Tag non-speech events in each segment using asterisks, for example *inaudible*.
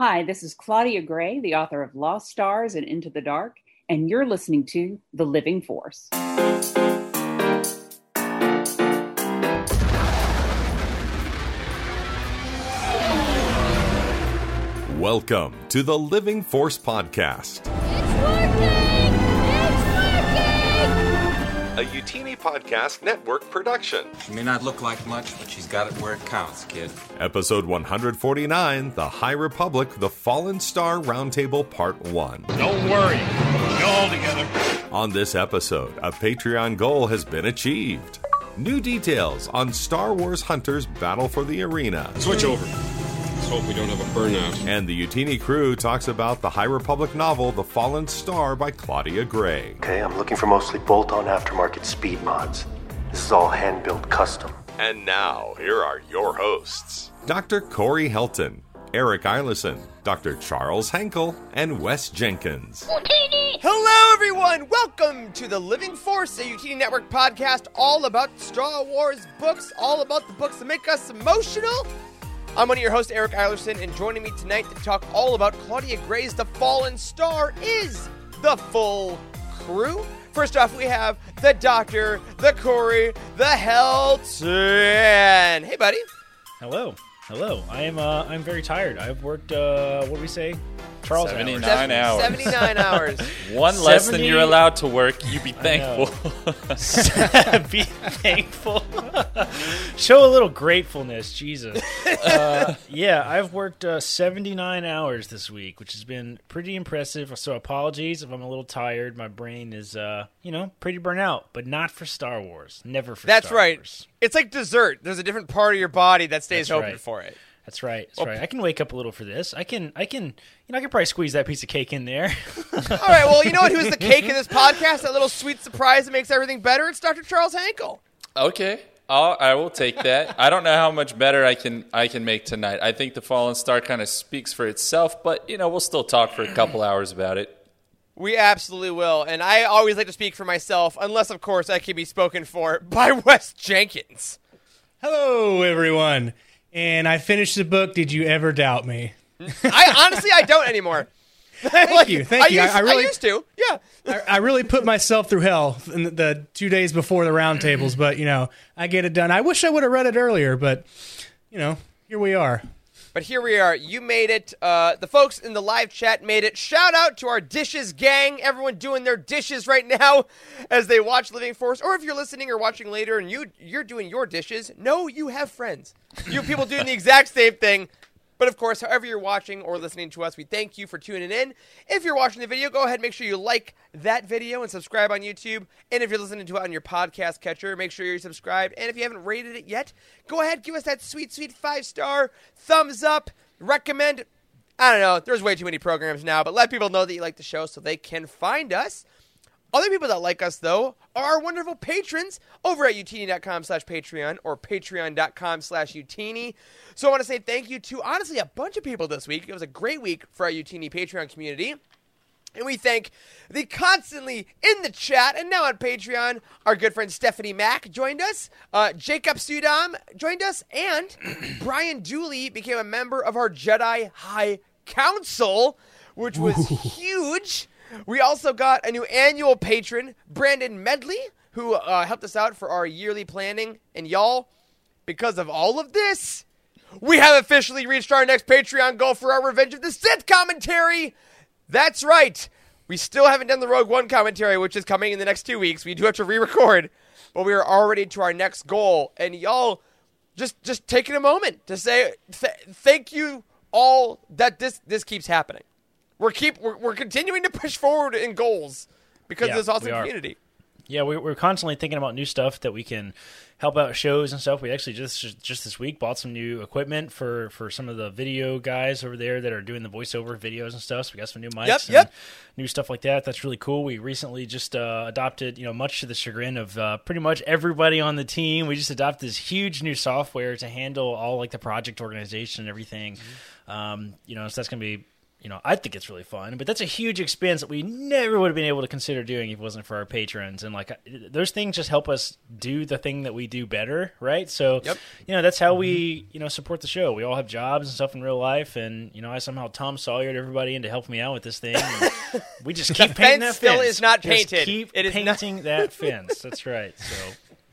Hi, this is Claudia Gray, the author of Lost Stars and Into the Dark, and you're listening to The Living Force. Welcome to the Living Force Podcast, It's working! A Youtini Podcast Network production. She may not look like much, but she's got it where it counts, kid. Episode 149 The High Republic, The Fallen Star Roundtable, Part 1. Don't worry, we'll all together. On this episode, a Patreon goal has been achieved. New details on Star Wars Hunters Battle for the Arena. Switch over. Let's hope we don't have a burnout. And the Youtini crew talks about the High Republic novel The Fallen Star by Claudia Gray. Okay, I'm looking for mostly bolt on aftermarket speed mods. This is all hand built custom. And now, here are your hosts Dr. Corey Helton, Eric Eilison, Dr. Charles Hanckel, and Wes Jenkins. Youtini! Hello, everyone! Welcome to the Living Force, a UT Network podcast all about Star Wars books, all about the books that make us emotional. I'm one of your hosts, Eric Eilerson, and joining me tonight to talk all about Claudia Gray's The Fallen Star is the full crew. First off, we have the Doctor, the Corey, the Helton. Hey, buddy. Hello, hello. I am. Uh, I'm very tired. I've worked. Uh, what do we say? Charles hours. 79 hours. 79 hours. *laughs* One less than you're allowed to work. You *laughs* be thankful. Be *laughs* thankful. Show a little gratefulness, Jesus. Uh, yeah, I've worked uh, 79 hours this week, which has been pretty impressive. So apologies if I'm a little tired. My brain is, uh, you know, pretty burnt out, but not for Star Wars. Never for. That's Star right. Wars. It's like dessert. There's a different part of your body that stays That's open right. for it. That's right. That's right. I can wake up a little for this. I can. I can. You know, I can probably squeeze that piece of cake in there. *laughs* *laughs* All right, well, you know what? Who's the cake in this podcast? That little sweet surprise that makes everything better? It's Dr. Charles Hanckel. okay, I'll, I will take that. I don't know how much better I can I can make tonight. I think the Fallen Star kind of speaks for itself, but you know we'll still talk for a couple hours about it. We absolutely will. And I always like to speak for myself, unless, of course, I can be spoken for *laughs* by Wes Jenkins. Hello, everyone. And I finished the book. Did you ever doubt me? *laughs* I honestly, I don't anymore. *laughs* Thank you. Thank I you. I- Used, I really- used to. Yeah. I, I really put myself through hell in the, the two days before the roundtables, but you know, I get it done. I wish I would have read it earlier, but you know, here we are. But here we are. You made it. Uh, the folks in the live chat made it. Shout out to our dishes gang. Everyone doing their dishes right now *laughs* as they watch Living Force. Or if you're listening or watching later and you you're doing your dishes, no, you have friends. You people doing the exact same thing. But of course, however you're watching or listening to us, we thank you for tuning in. If you're watching the video, go ahead and make sure you like that video and subscribe on YouTube. And if you're listening to it on your podcast catcher, make sure you're subscribed. And if you haven't rated it yet, go ahead, give us that sweet, sweet five star thumbs up. Recommend. I don't know. There's way too many programs now, but let people know that you like the show so they can find us. Other people that like us, though, are our wonderful patrons over at youtini.com slash Patreon or patreon.com slash youtini. So I want to say thank you to, honestly, a bunch of people this week. It was a great week for our Youtini Patreon community. And we thank the constantly in the chat and now on Patreon, our good friend Stephanie Mack joined us, uh, Jacob Sudam joined us, and *clears throat* Brian Dooley became a member of our Jedi High Council, which was *laughs* huge. We also got a new annual patron, Brandon Medley, who uh, helped us out for our yearly planning. And y'all, because of all of this, we have officially reached our next Patreon goal for our Revenge of the Sith commentary. That's right. We still haven't done the Rogue One commentary, which is coming in the next two weeks. We do have to re-record, but we are already to our next goal. And y'all, just just taking a moment to say th- thank you all that this this keeps happening. We're keep we're, we're continuing to push forward in goals because Yeah, of this awesome we community. Yeah, we, we're constantly thinking about new stuff that we can help out shows and stuff. We actually just just this week bought some new equipment for for some of the video guys over there that are doing the voiceover videos and stuff. So we got some new mics, Yep, and yep. new stuff like that. That's really cool. We recently just uh, adopted, you know, much to the chagrin of uh, pretty much everybody on the team. We just adopted this huge new software to handle all like the project organization and everything. Um, you know, so that's gonna be you know, I think it's really fun, but that's a huge expense that we never would have been able to consider doing if it wasn't for our patrons. And like, those things just help us do the thing that we do better, right? So, Yep. you know, that's how we, mm-hmm. you know, support the show. We all have jobs and stuff in real life, and you know, I somehow Tom Sawyered everybody into helping me out with this thing. and we just *laughs* keep painting fence that still fence. is not Just painted. keep It is not- painting that fence. That's right. So,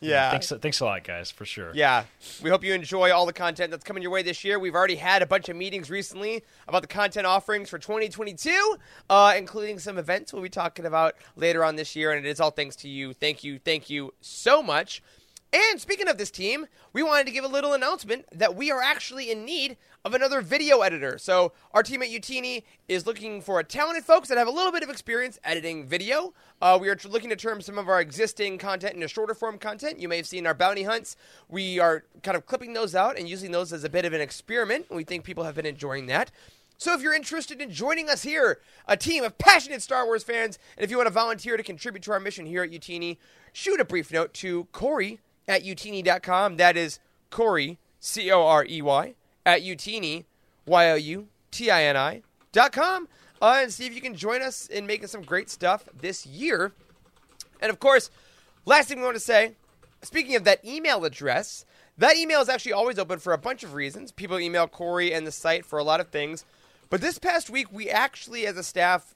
Yeah. thanks, thanks a lot, guys, for sure. Yeah, we hope you enjoy all the content that's coming your way this year. We've already had a bunch of meetings recently about the content offerings for 2022, uh, including some events we'll be talking about later on this year, and it is all thanks to you. Thank you, thank you so much. And speaking of this team, we wanted to give a little announcement that we are actually in need of another video editor. So our team at Youtini is looking for talented folks that have a little bit of experience editing video. Uh, we are looking to turn some of our existing content into shorter form content. You may have seen our bounty hunts. We are kind of clipping those out and using those as a bit of an experiment. We think people have been enjoying that. So if you're interested in joining us here, a team of passionate Star Wars fans, and if you want to volunteer to contribute to our mission here at Youtini, shoot a brief note to Corey at youtini.com. That is Corey, C O R E Y, at youtini, Y O U T I N I, dot com, uh, and see if you can join us in making some great stuff this year. And of course, last thing we want to say, speaking of that email address, that email is actually always open for a bunch of reasons. People email Corey and the site for a lot of things. But this past week, we actually, as a staff,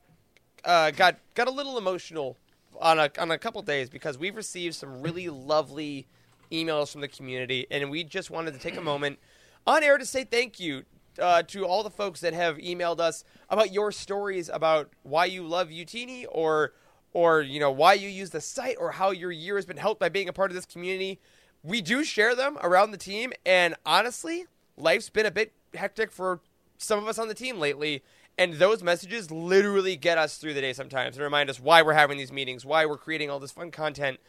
uh, got got a little emotional on a on a couple days because we've received some really lovely emails from the community, and we just wanted to take a moment on air to say thank you uh, to all the folks that have emailed us about your stories about why you love Youtini or or you know why you use the site or how your year has been helped by being a part of this community. We do share them around the team, and honestly, life's been a bit hectic for some of us on the team lately. And those messages literally get us through the day sometimes and remind us why we're having these meetings, why we're creating all this fun content.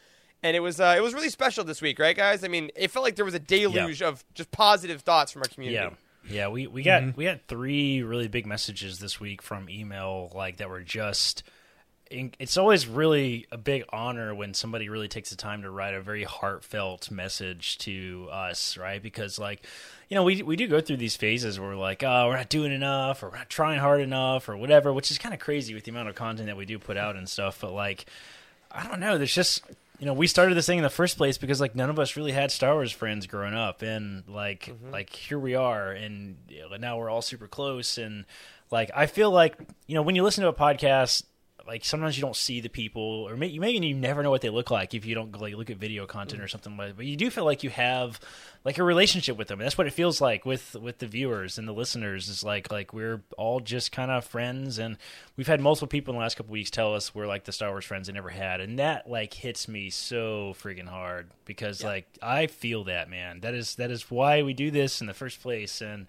And it was uh, it was really special this week, right, guys? I mean, it felt like there was a deluge of just positive thoughts from our community. Yeah. Yeah, we, we got we got three really big messages this week from email like that were just in- it's always really a big honor when somebody really takes the time to write a very heartfelt message to us, right? Because like, you know, we we do go through these phases where we're like, oh, we're not doing enough, or we're not trying hard enough, or whatever, which is kind of crazy with the amount of content that we do put out and stuff. But like, I don't know. There's just you know we started this thing in the first place because like none of us really had Star Wars friends growing up, and like mm-hmm. like here we are, and you know, now we're all super close, and like I feel like you know when you listen to a podcast. Like sometimes you don't see the people, or may, you maybe you never know what they look like if you don't like look at video content or something like. But you do feel like you have like a relationship with them. And that's what it feels like with with the viewers and the listeners. Is like like we're all just kind of friends, and we've had multiple people in the last couple weeks tell us we're like the Star Wars friends they never had, and that like hits me so freaking hard because like I feel that man. That is that is why we do this in the first place, and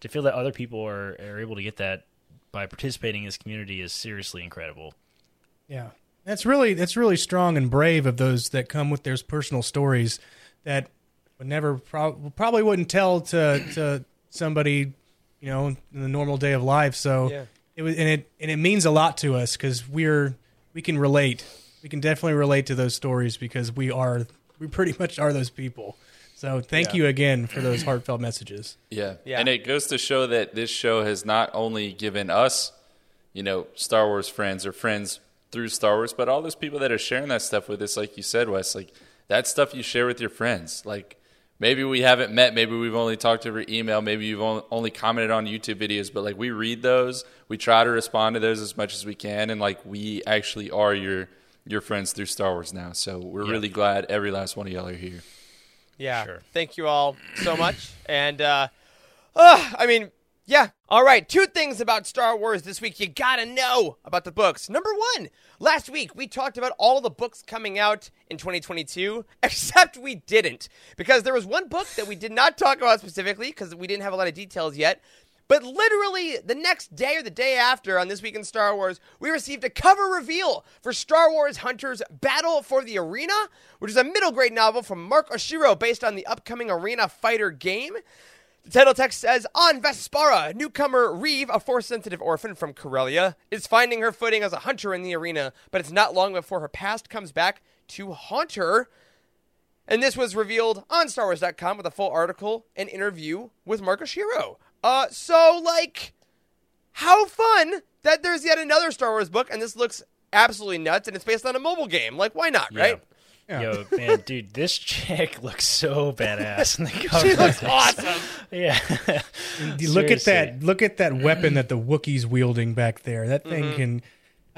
to feel that other people are are able to get that by participating in this community is seriously incredible. Yeah, that's really that's really strong and brave of those that come with their personal stories that would never prob- probably wouldn't tell to to somebody, you know, in the normal day of life. So Yeah. it was and it and it means a lot to us because we're we can relate. We can definitely relate to those stories because we are we pretty much are those people. So thank Yeah. you again for those heartfelt messages. Yeah. Yeah. And it goes to show that this show has not only given us, you know, Star Wars friends or friends through Star Wars, but all those people that are sharing that stuff with us, like you said, Wes, like that stuff you share with your friends. Like maybe we haven't met, maybe we've only talked over email, maybe you've only, only commented on YouTube videos, but like we read those, we try to respond to those as much as we can, and like we actually are your your friends through Star Wars now. So we're really glad every last one of y'all are here. Yeah. Sure. Thank you all so much. and uh, uh I mean, yeah. All right, two things about Star Wars this week you got to know about the books. Number 1, last week we talked about all the books coming out in 2022, *laughs* except we didn't because there was one book that we did not talk about specifically because we didn't have a lot of details yet. But literally the next day or the day after on This Week in Star Wars, we received a cover reveal for Star Wars Hunters Battle for the Arena, which is a middle grade novel from Mark Oshiro based on the upcoming Arena Fighter game. The title text says On Vespara, newcomer Reeve, a force sensitive orphan from Corellia, is finding her footing as a hunter in the arena, but it's not long before her past comes back to haunt her. And this was revealed on StarWars.com with a full article and interview with Mark Oshiro. Uh, so, like, how how fun that there's yet another Star Wars book, and this looks absolutely nuts, and it's based on a mobile game. Like, why not, Yeah. right? Yo, man, *laughs* dude, this chick looks so badass in the *laughs* cover. She looks awesome. Yeah. You look at that. Look at that weapon that the Wookiee's wielding back there. That thing Mm-hmm. can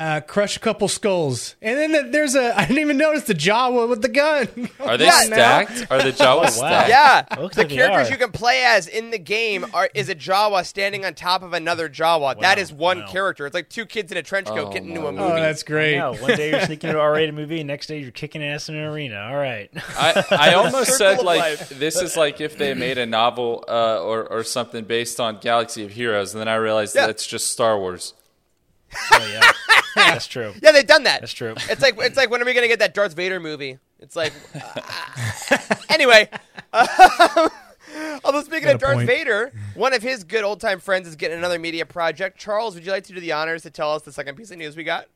uh, crush a couple skulls. And then th- there's a. *laughs* I didn't even notice the Jawa with the gun. Are they Yeah, now. stacked? Are the Jawas *laughs* wow. stacked? Yeah, the like characters you can play as in the game are is a Jawa standing on top of another Jawa. that is one wow. character. It's like two kids in a trench coat Oh, getting into a movie. Oh, that's great. No, *laughs* one day you're sneaking into an R-rated movie, and next day you're kicking ass in an arena. All right. I, I almost said like life. this is like if they made a novel uh, or or something based on Galaxy of Heroes, and then I realized Yeah. that's just Star Wars. *laughs* Oh yeah, that's true. yeah, they've done that. That's true. It's like it's like when are we gonna get that Darth Vader movie? It's like uh, *laughs* anyway. *laughs* although speaking Got of Darth point. Vader, one of his good old time friends is getting another media project. Charles, would you like to do the honors to tell us the second piece of news we got?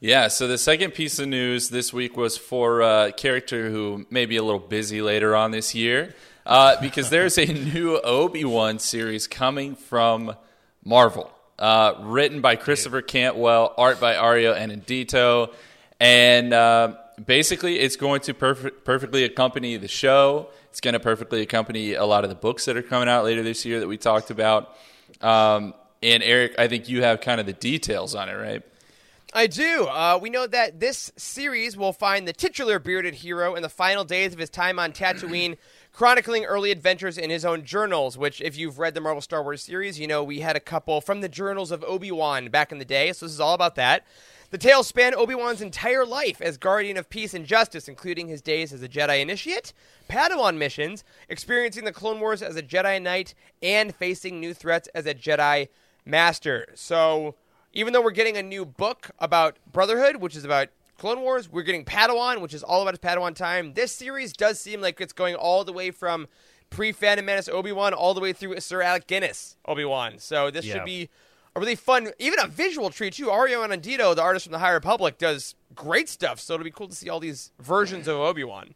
Yeah, so the second piece of news this week was for a character who may be a little busy later on this year, uh, because there's a new Obi Wan series coming from Marvel, uh, written by Christopher Cantwell, art by Ario Anindito, and uh, basically it's going to perf- perfectly accompany the show. It's going to perfectly accompany a lot of the books that are coming out later this year that we talked about. Um, and Eric, I think you have kind of the details on it, right? I do. Uh, we know that this series will find the titular bearded hero in the final days of his time on Tatooine, chronicling early adventures in his own journals. Which, if you've read the Marvel Star Wars series, you know we had a couple from the journals of Obi Wan back in the day. So this is all about that. The tales span Obi Wan's entire life as guardian of peace and justice, including his days as a Jedi initiate, Padawan missions, experiencing the Clone Wars as a Jedi Knight, and facing new threats as a Jedi Master. So even though we're getting a new book about Brotherhood, which is about Clone Wars, we're getting Padawan, which is all about his Padawan time. This series does seem like it's going all the way from pre Phantom Menace Obi Wan all the way through Sir Alec Guinness Obi Wan. So this Yeah. should be a really fun, even a visual treat too. Ario Anindito, the artist from the High Republic, does great stuff. So it'll be cool to see all these versions of Obi Wan.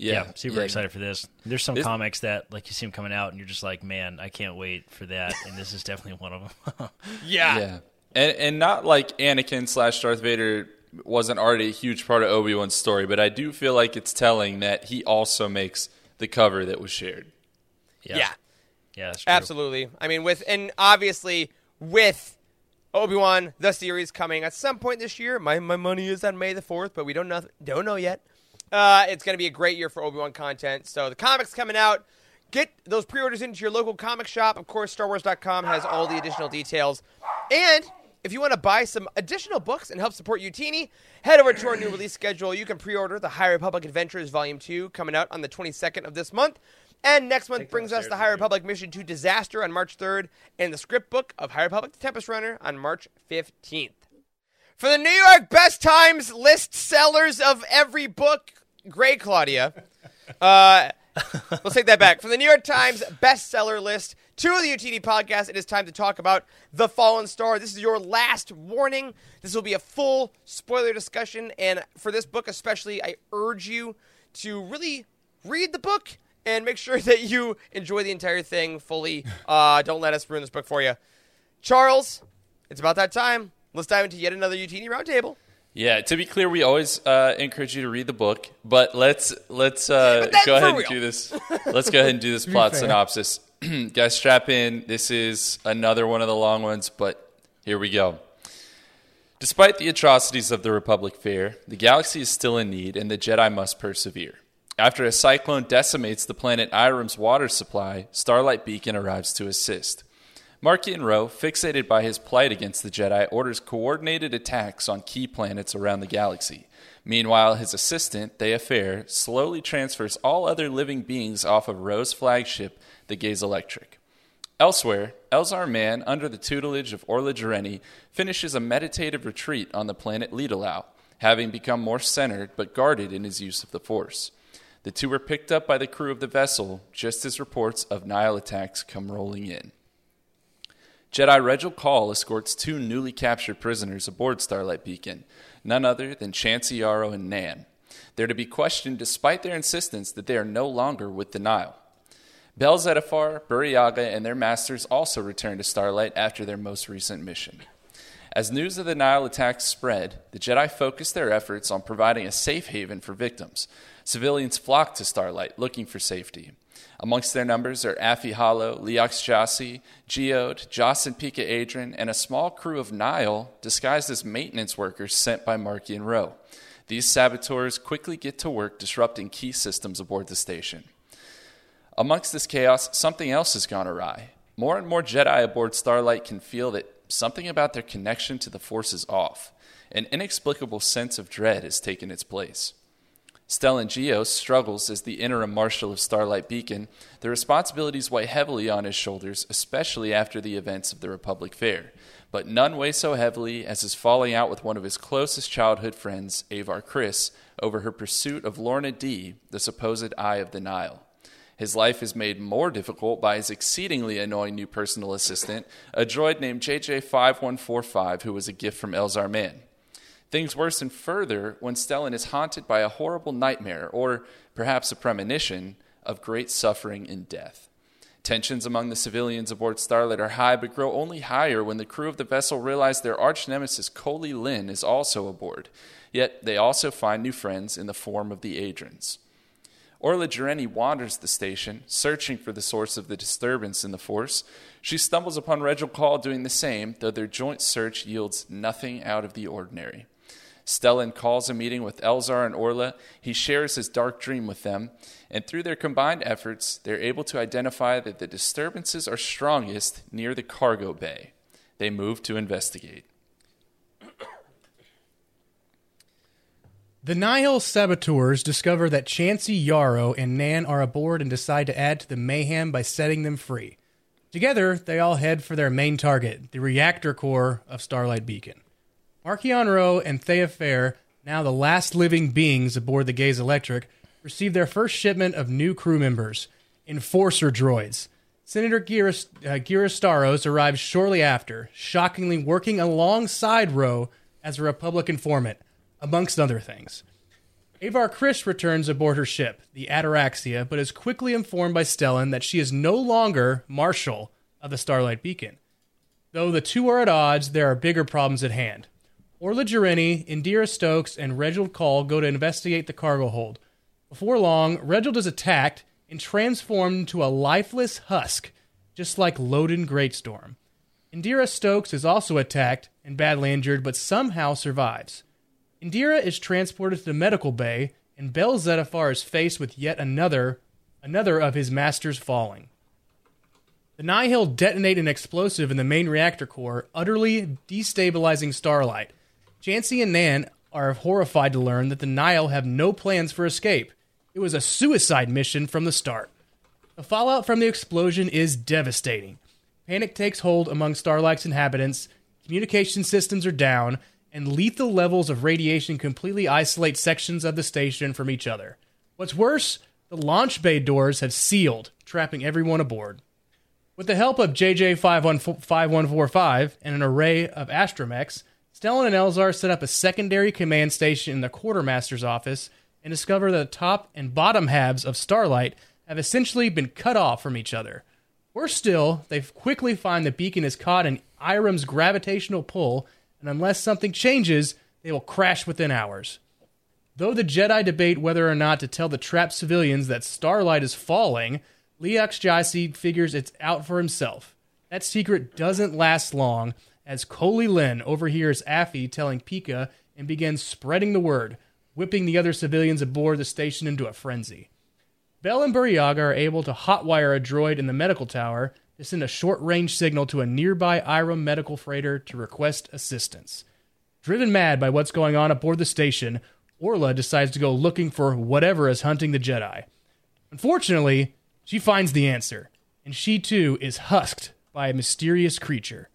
Yeah, super yeah. excited for this. There's some This- comics that like you see them coming out, and you're just like, man, I can't wait for that. And this is definitely one of them. *laughs* Yeah. Yeah, and and not like Anakin slash Darth Vader wasn't already a huge part of Obi Wan's story, but I do feel like it's telling that he also makes the cover that was shared. yeah, yeah. yeah, that's true. Absolutely. I mean, with and obviously with Obi Wan the series coming at some point this year. My my money is on May the fourth, but we don't know don't know yet. Uh, it's going to be a great year for Obi Wan content. So the comics coming out. Get those pre-orders into your local comic shop. Of course, StarWars.com has all the additional details. And if you want to buy some additional books and help support Youtini, head over to our new release schedule. You can pre-order the High Republic Adventures Volume 2 coming out on the 22nd of this month. And next month brings us the High Republic Mission to Disaster on March 3rd and the script book of High Republic The Tempest Runner on March 15th. For the New York Best Times list sellers of every book, Gray Claudia. Uh, *laughs* let's take that back. From the New York Times bestseller list to the UTD podcast, it is time to talk about The Fallen Star. This is your last warning. This will be a full spoiler discussion. And for this book, especially, I urge you to really read the book and make sure *laughs* that you enjoy the entire thing fully. *laughs* Uh, don't let us ruin this book for you. Charles, it's about that time. Let's dive into yet another UTD roundtable. Yeah, to be clear, we always uh, encourage you to read the book, but let's let's uh, But go for ahead and do this. *laughs* Let's go ahead and do this plot synopsis. *clears throat* Guys, strap in. This is another one of the long ones, but here we go. Despite the atrocities of the Republic Fair, the galaxy is still in need, and the Jedi must persevere. After a cyclone decimates the planet Eiram's water supply, Starlight Beacon arrives to assist. Marchion Ro, fixated by his plight against the Jedi, orders coordinated attacks on key planets around the galaxy. Meanwhile, his assistant, Thaya Ferr, slowly transfers all other living beings off of Ro's flagship, the Gaze Electric. Elsewhere, Elzar Mann, under the tutelage of Orla Jareni, finishes a meditative retreat on the planet Ledalau, having become more centered but guarded in his use of the Force. The two are picked up by the crew of the vessel just as reports of Nihil attacks come rolling in. Jedi Regald Coll escorts two newly captured prisoners aboard Starlight Beacon, none other than Chancey Yarrow and Nan. They're to be questioned despite their insistence that they are no longer with the Nihil. Bell Zettifar, Burryaga, and their masters also returned to Starlight after their most recent mission. As news of the Nihil attacks spread, the Jedi focused their efforts on providing a safe haven for victims. Civilians flocked to Starlight looking for safety. Amongst their numbers are Affie Hollow, Leox Gyasi, Geode, and Pikka Adren, and a small crew of Nihil disguised as maintenance workers sent by Marchion Ro. These saboteurs quickly get to work disrupting key systems aboard the station. Amongst this chaos, something else has gone awry. More and more Jedi aboard Starlight can feel that something about their connection to the Force is off. An inexplicable sense of dread has taken its place. Stellan Gios struggles as the interim marshal of Starlight Beacon. The responsibilities weigh heavily on his shoulders, especially after the events of the Republic Fair. But none weigh so heavily as his falling out with one of his closest childhood friends, Avar Kriss, over her pursuit of Lourna Dee, the supposed Eye of the Nihil. His life is made more difficult by his exceedingly annoying new personal assistant, a droid named JJ5145, who was a gift from Elzar Mann. Things worsen further when Stellan is haunted by a horrible nightmare, or perhaps a premonition, of great suffering and death. Tensions among the civilians aboard Starlight are high, but grow only higher when the crew of the vessel realize their arch nemesis Koley Linn is also aboard. Yet they also find new friends in the form of the Adrens. Orla Jareni wanders the station, searching for the source of the disturbance in the force. She stumbles upon Regald Coll doing the same, though their joint search yields nothing out of the ordinary. Stellan calls a meeting with Elzar and Orla. He shares his dark dream with them, and through their combined efforts, they're able to identify that the disturbances are strongest near the cargo bay. They move to investigate. The Nihil saboteurs discover that Chancey Yarrow and Nan are aboard and decide to add to the mayhem by setting them free. Together, they all head for their main target, the reactor core of Starlight Beacon. Marchion Ro and Thaya Ferr, now the last living beings aboard the Gaze Electric, receive their first shipment of new crew members, Enforcer droids. Senator Giras, uh, arrives shortly after, shockingly working alongside Ro as a Republic informant, amongst other things. Avar Kriss returns aboard her ship, the Ataraxia, but is quickly informed by Stellan that she is no longer Marshal of the Starlight Beacon. Though the two are at odds, there are bigger problems at hand. Orla Jareni, Indeera Stokes, and Reginald Call go to investigate the cargo hold. Before long, Reginald is attacked and transformed into a lifeless husk, just like Loden Greatstorm. Indeera Stokes is also attacked and badly injured, but somehow survives. Indeera is transported to the medical bay, and Bell Zettifar is faced with yet another another of his masters falling. The Nihil detonate an explosive in the main reactor core, utterly destabilizing Starlight. Chancey and Nan are horrified to learn that the Nihil have no plans for escape. It was a suicide mission from the start. The fallout from the explosion is devastating. Panic takes hold among Starlight's inhabitants, communication systems are down, and lethal levels of radiation completely isolate sections of the station from each other. What's worse, the launch bay doors have sealed, trapping everyone aboard. With the help of JJ5145 and an array of astromechs, Stellan and Elzar set up a secondary command station in the quartermaster's office and discover that the top and bottom halves of Starlight have essentially been cut off from each other. Worse still, they quickly find the beacon is caught in Eiram's gravitational pull, and unless something changes, they will crash within hours. Though the Jedi debate whether or not to tell the trapped civilians that Starlight is falling, Leox Jassi figures it's out for himself. That secret doesn't last long, as Koley Linn overhears Affie telling Pikka and begins spreading the word, whipping the other civilians aboard the station into a frenzy. Bell and Burryaga are able to hotwire a droid in the medical tower to send a short range signal to a nearby Eiram medical freighter to request assistance. Driven mad by what's going on aboard the station, Orla decides to go looking for whatever is hunting the Jedi. Unfortunately, she finds the answer, and she too is husked by a mysterious creature.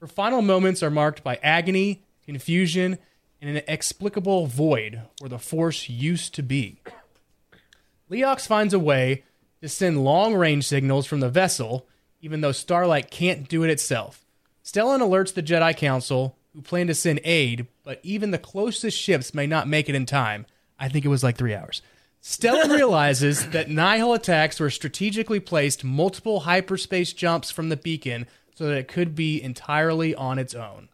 Her final moments are marked by agony, confusion, and an inexplicable void where the Force used to be. Leox finds a way to send long range signals from the vessel, even though Starlight can't do it itself. Stellan alerts the Jedi Council, who plan to send aid, but even the closest ships may not make it in time. I think it was like three hours. Stellan *laughs* realizes that Nihil attacks were strategically placed multiple hyperspace jumps from the beacon so that it could be entirely on its own.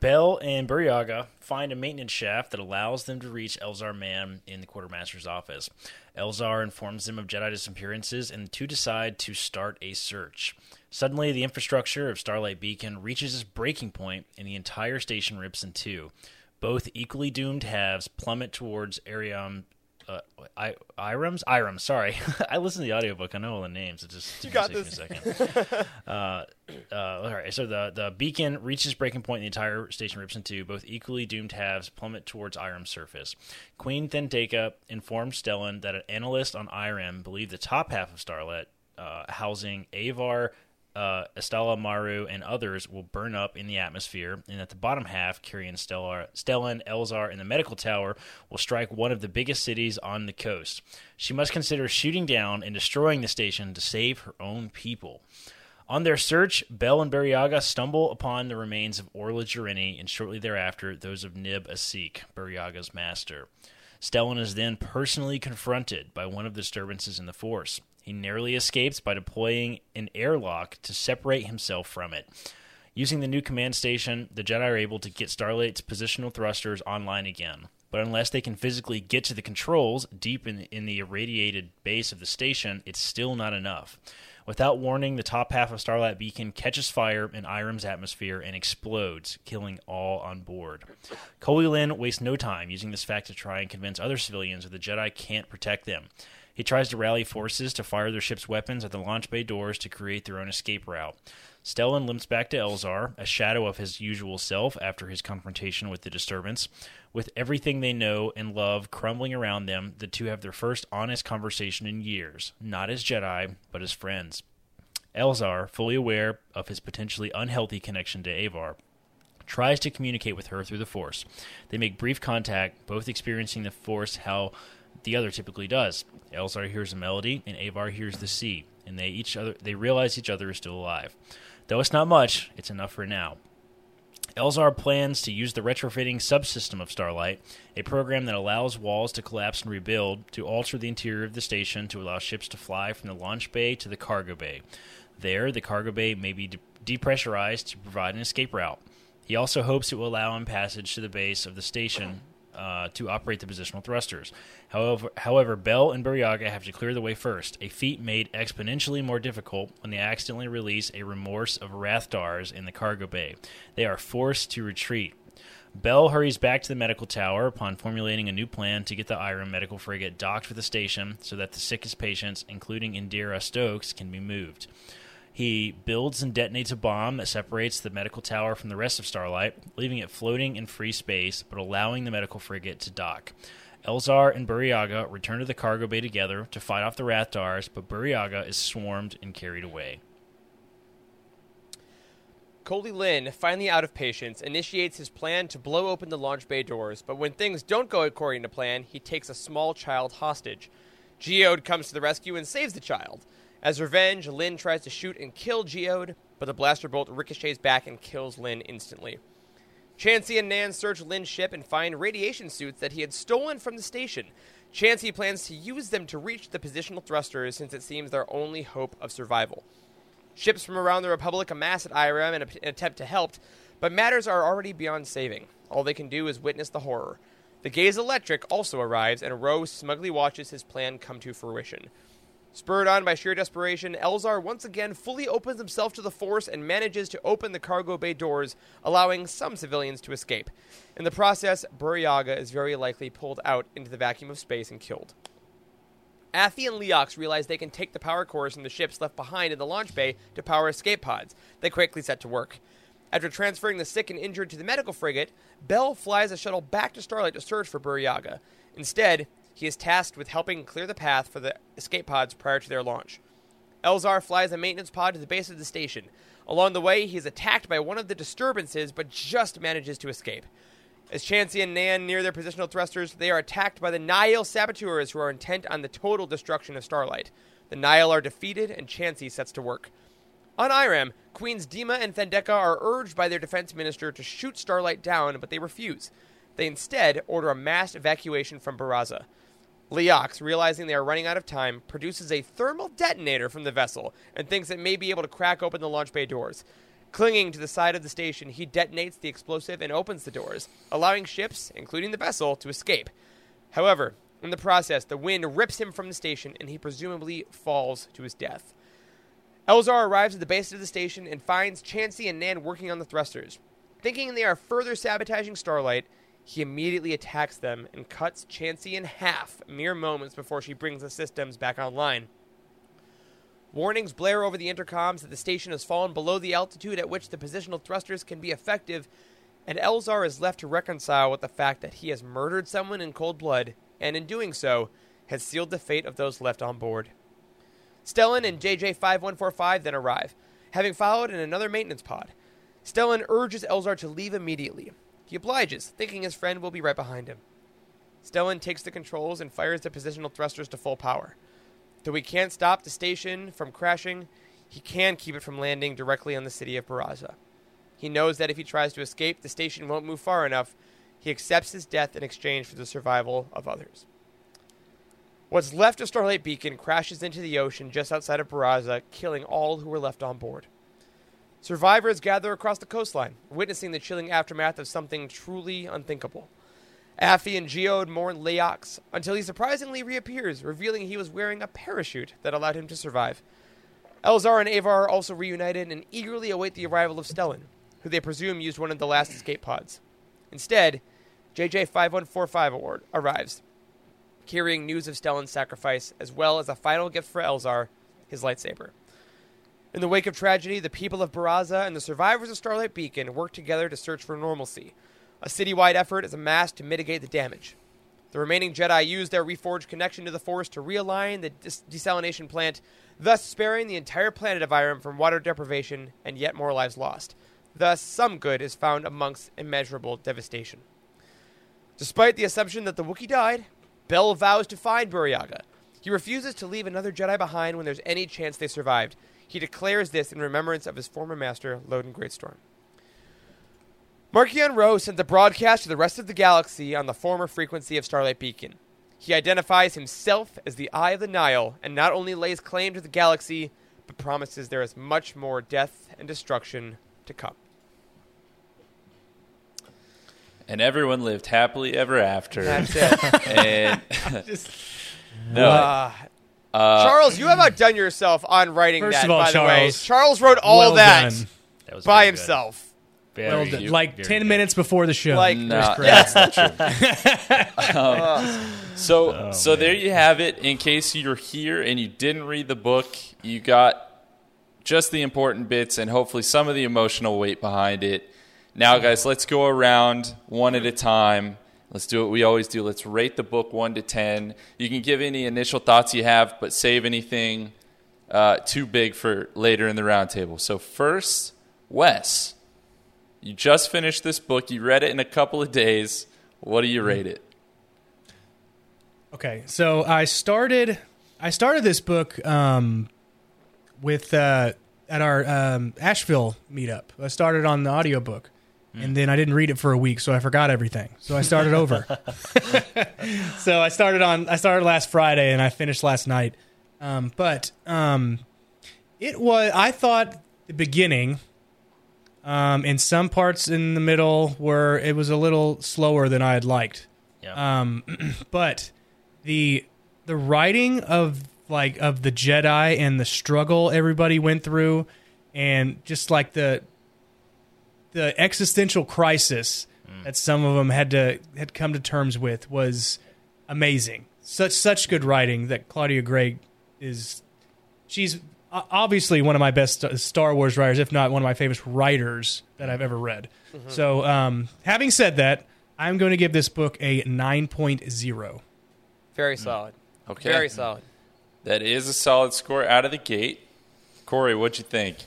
Bell and Burryaga find a maintenance shaft that allows them to reach Elzar Mann in the quartermaster's office. Elzar informs them of Jedi disappearances, and the two decide to start a search. Suddenly, the infrastructure of Starlight Beacon reaches its breaking point, and the entire station rips in two. Both equally doomed halves plummet towards Arium. Uh, I, Irams? Irams, sorry. *laughs* I listened to the audiobook. I know all the names. It just You got this. me a second. *laughs* uh, uh, all right, so the, the beacon reaches breaking point, and the entire station rips in two. Both equally doomed halves plummet towards Eiram's surface. Queen Thandeka informs Stellan that an analyst on Eiram believed the top half of Starlet, uh, housing Avar, uh, Estala Maru, and others, will burn up in the atmosphere, and at the bottom half, carrying Stellar, Stellan, Elzar, and the medical tower, will strike one of the biggest cities on the coast. She must consider shooting down and destroying the station to save her own people. On their search, Bell and Burryaga stumble upon the remains of Orla Jareni, and shortly thereafter, those of Nib Assek, Burryaga's master. Stellan is then personally confronted by one of the disturbances in the Force. He narrowly escapes by deploying an airlock to separate himself from it. Using the new command station, the Jedi are able to get Starlight's positional thrusters online again. But unless they can physically get to the controls deep in, in the irradiated base of the station, it's still not enough. Without warning, the top half of Starlight Beacon catches fire in Eiram's atmosphere and explodes, killing all on board. Koley Linn wastes no time using this fact to try and convince other civilians that the Jedi can't protect them. He tries to rally forces to fire their ship's weapons at the launch bay doors to create their own escape route. Stellan limps back to Elzar, a shadow of his usual self after his confrontation with the disturbance. With everything they know and love crumbling around them, the two have their first honest conversation in years, not as Jedi, but as friends. Elzar, fully aware of his potentially unhealthy connection to Avar, tries to communicate with her through the Force. They make brief contact, both experiencing the Force how the other typically does. Elzar hears a melody, and Avar hears the sea, and they each other they realize each other is still alive. Though it's not much, it's enough for now. Elzar plans to use the retrofitting subsystem of Starlight, a program that allows walls to collapse and rebuild, to alter the interior of the station to allow ships to fly from the launch bay to the cargo bay. There, the cargo bay may be de- depressurized to provide an escape route. He also hopes it will allow him passage to the base of the station uh, to operate the positional thrusters. However, however, Bell and Burryaga have to clear the way first, a feat made exponentially more difficult when they accidentally release a remorse of Rathtars in the cargo bay. They are forced to retreat. Bell hurries back to the medical tower upon formulating a new plan to get the Iron medical frigate docked with the station so that the sickest patients, including Indeera Stokes, can be moved. He builds and detonates a bomb that separates the medical tower from the rest of Starlight, leaving it floating in free space, but allowing the medical frigate to dock. Elzar and Burryaga return to the cargo bay together to fight off the Rathtars, but Burryaga is swarmed and carried away. Koley Linn, finally out of patience, initiates his plan to blow open the launch bay doors, but when things don't go according to plan, he takes a small child hostage. Geode comes to the rescue and saves the child. As revenge, Linn tries to shoot and kill Geode, but the blaster bolt ricochets back and kills Linn instantly. Chancey and Nan search Linn's ship and find radiation suits that he had stolen from the station. Chancey plans to use them to reach the positional thrusters since it seems their only hope of survival. Ships from around the Republic amass at Eiram in an attempt to help, but matters are already beyond saving. All they can do is witness the horror. The Gaze Electric also arrives, and Rose smugly watches his plan come to fruition. Spurred on by sheer desperation, Elzar once again fully opens himself to the Force and manages to open the cargo bay doors, allowing some civilians to escape. In the process, Burryaga is very likely pulled out into the vacuum of space and killed. Affie and Leox realize they can take the power cores from the ships left behind in the launch bay to power escape pods. They quickly set to work. After transferring the sick and injured to the medical frigate, Bell flies a shuttle back to Starlight to search for Burryaga. Instead, he is tasked with helping clear the path for the escape pods prior to their launch. Elzar flies a maintenance pod to the base of the station. Along the way, he is attacked by one of the disturbances, but just manages to escape. As Chancey and Nan near their positional thrusters, they are attacked by the Nihil saboteurs who are intent on the total destruction of Starlight. The Nihil are defeated, and Chancey sets to work. On Eiram, Queens Dima and Thandeka are urged by their defense minister to shoot Starlight down, but they refuse. They instead order a mass evacuation from Baraza. Leox, realizing they are running out of time, produces a thermal detonator from the vessel and thinks it may be able to crack open the launch bay doors. Clinging to the side of the station, he detonates the explosive and opens the doors, allowing ships, including the vessel, to escape. However, in the process, the wind rips him from the station and he presumably falls to his death. Elzar arrives at the base of the station and finds Chancey and Nan working on the thrusters. Thinking they are further sabotaging Starlight, he immediately attacks them and cuts Chancey in half mere moments before she brings the systems back online. Warnings blare over the intercoms that the station has fallen below the altitude at which the positional thrusters can be effective, and Elzar is left to reconcile with the fact that he has murdered someone in cold blood, and in doing so, has sealed the fate of those left on board. Stellan and JJ 5145 then arrive, having followed in another maintenance pod. Stellan urges Elzar to leave immediately. He obliges, thinking his friend will be right behind him. Stellan takes the controls and fires the positional thrusters to full power. Though he can't stop the station from crashing, he can keep it from landing directly on the city of Baraza. He knows that if he tries to escape, the station won't move far enough. He accepts his death in exchange for the survival of others. What's left of Starlight Beacon crashes into the ocean just outside of Baraza, killing all who were left on board. Survivors gather across the coastline, witnessing the chilling aftermath of something truly unthinkable. Affie and Geode mourn Leox until he surprisingly reappears, revealing he was wearing a parachute that allowed him to survive. Elzar and Avar are also reunited and eagerly await the arrival of Stellan, who they presume used one of the last escape pods. Instead, JJ5145 award arrives, carrying news of Stellan's sacrifice, as well as a final gift for Elzar, his lightsaber. In the wake of tragedy, the people of Baraza and the survivors of Starlight Beacon work together to search for normalcy. A citywide effort is amassed to mitigate the damage. The remaining Jedi use their reforged connection to the Force to realign the des- desalination plant, thus sparing the entire planet of Eiram from water deprivation and yet more lives lost. Thus, some good is found amongst immeasurable devastation. Despite the assumption that the Wookiee died, Bell vows to find Burryaga. He refuses to leave another Jedi behind when there's any chance they survived. He declares this in remembrance of his former master, Loden Greatstorm. Marchion Ro sent the broadcast to the rest of the galaxy on the former frequency of Starlight Beacon. He identifies himself as the Eye of the Nihil and not only lays claim to the galaxy, but promises there is much more death and destruction to come. And everyone lived happily ever after. That's it. *laughs* and *laughs* *laughs* no, Uh, uh, Charles, you have outdone yourself on writing First that, of all, by the way. Charles, Charles wrote all well that done. That was by himself. Very Well good. done. like Very ten good. minutes before the show. Like- No, that's not true. *laughs* Um, so, so there you have it. In case you're here and you didn't read the book, you got just the important bits and hopefully some of the emotional weight behind it. Now, guys, let's go around one at a time. Let's do what we always do. Let's rate the book one to ten. You can give any initial thoughts you have, but save anything uh, too big for later in the roundtable. So first, Wes, you just finished this book. You read it in a couple of days. What do you rate it? Okay, so I started I started this book um, with uh, at our um, Asheville meetup. I started on the audiobook. And then I didn't read it for a week, so I forgot everything. So I started over. *laughs* *laughs* so I started on I started last Friday and I finished last night. Um, but um, it was I thought the beginning um, and some parts in the middle were it was a little slower than I had liked. Yeah. Um, *clears throat* but the the writing of like of the Jedi and the struggle everybody went through, and just like the the existential crisis that some of them had to had come to terms with was amazing. Such such good writing that Claudia Gray is. She's obviously one of my best uh, Star Wars writers, if not one of my favorite writers that I've ever read. So, um, having said that, I'm going to give this book a 9.0. Very solid. Okay. Very solid. That is a solid score out of the gate. Corey, what'd you think?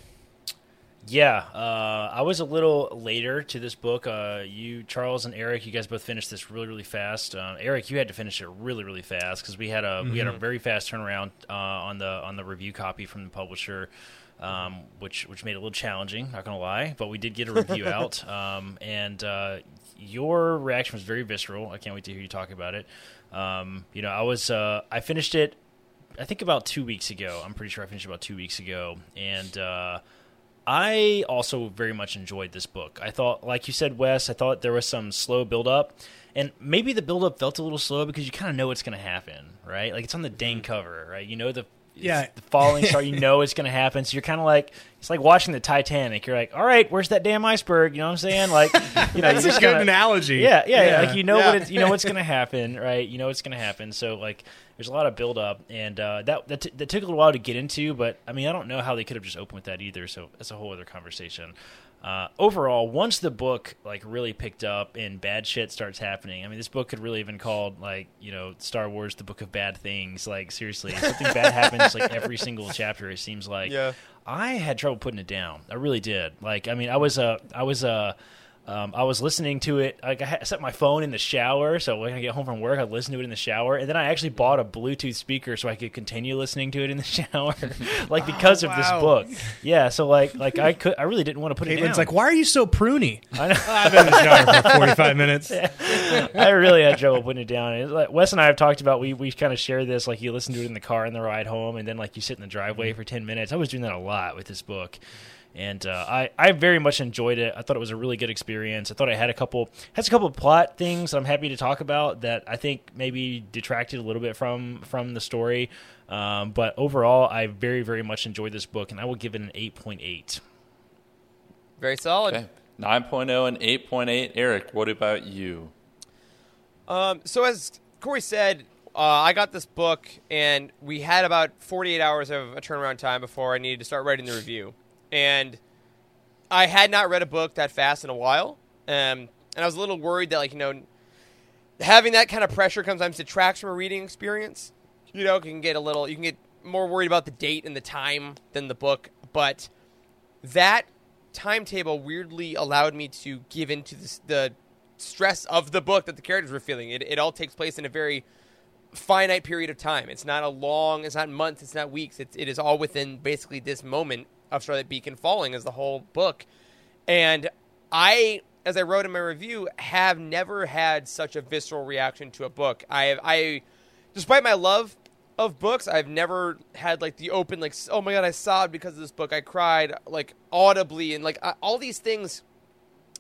Yeah, uh, I was a little later to this book. Uh, you, Charles, and Eric, you guys both finished this really, really fast. Uh, Eric, you had to finish it really, really fast because we had a we had a very fast turnaround uh, on the on the review copy from the publisher. um, which which made it a little challenging. Not gonna lie, but we did get a review *laughs* out, um, and uh, your reaction was very visceral. I can't wait to hear you talk about it. Um, you know, I was uh, I finished it. I think about two weeks ago. I'm pretty sure I finished about two weeks ago, and uh, I also very much enjoyed this book. I thought, like you said, Wes, I thought there was some slow build up, and maybe the build up felt a little slow because you kind of know what's going to happen, right? Like it's on the dang mm-hmm. cover, right? You know the Yeah. the falling star. You *laughs* know it's going to happen, so you're kind of like it's like watching the Titanic. You're like, all right, where's that damn iceberg? You know what I'm saying? Like, you know, That's you a good kinda- analogy. Yeah, yeah, Yeah. Like you know Yeah. what it's, you know what's *laughs* going to happen, right? You know what's going to happen. So like, there's a lot of build up, and uh, that that, t- that took a little while to get into. But I mean, I don't know how they could have just opened with that either. So that's a whole other conversation. Uh, overall, once the book like really picked up and bad shit starts happening, I mean, this book could really have been called like you know Star Wars: The Book of Bad Things. Like seriously, something bad happens like every single chapter. It seems like. Yeah. I had trouble putting it down. I really did. Like, I mean, I was uh, I was uh, um, I was listening to it. Like, I set my phone in the shower, so when I get home from work, I listen to it in the shower, and then I actually bought a Bluetooth speaker so I could continue listening to it in the *laughs* shower, *laughs* like because of this book. Yeah. So like, like I *laughs* could, I really didn't want to put it down. Caitlin's like, why are you so pruny? I know. I've been in the shower for 45 minutes. I really had trouble putting it down. It's like Wes and I have talked about we we kind of share this. Like you listen to it in the car on the ride home, and then like you sit in the driveway for ten minutes. I was doing that a lot with this book, and uh, I I very much enjoyed it. I thought it was a really good experience. I thought I had a couple has a couple of plot things that I'm happy to talk about that I think maybe detracted a little bit from from the story. Um, but overall, I very very much enjoyed this book, and I will give it an eight point eight. Very solid. Okay. 9.0 and 8.8. Eric, what about you? Um, so as Corey said, uh, I got this book, and we had about 48 hours of a turnaround time before I needed to start writing the review. And I had not read a book that fast in a while, um, and I was a little worried that, like, you know, having that kind of pressure sometimes detracts from a reading experience. You know, you can get a little, you can get more worried about the date and the time than the book, but that timetable weirdly allowed me to give into this, the stress of the book that the characters were feeling. It, it all takes place in a very finite period of time. It's not a long, it's not months, it's not weeks. It's, it is all within basically this moment of Starlight Beacon falling is the whole book. And I, as I wrote in my review, have never had such a visceral reaction to a book. I I, despite my love of books, I've never had like the open, like, oh my god, I sobbed because of this book. I cried like audibly, and like I, all these things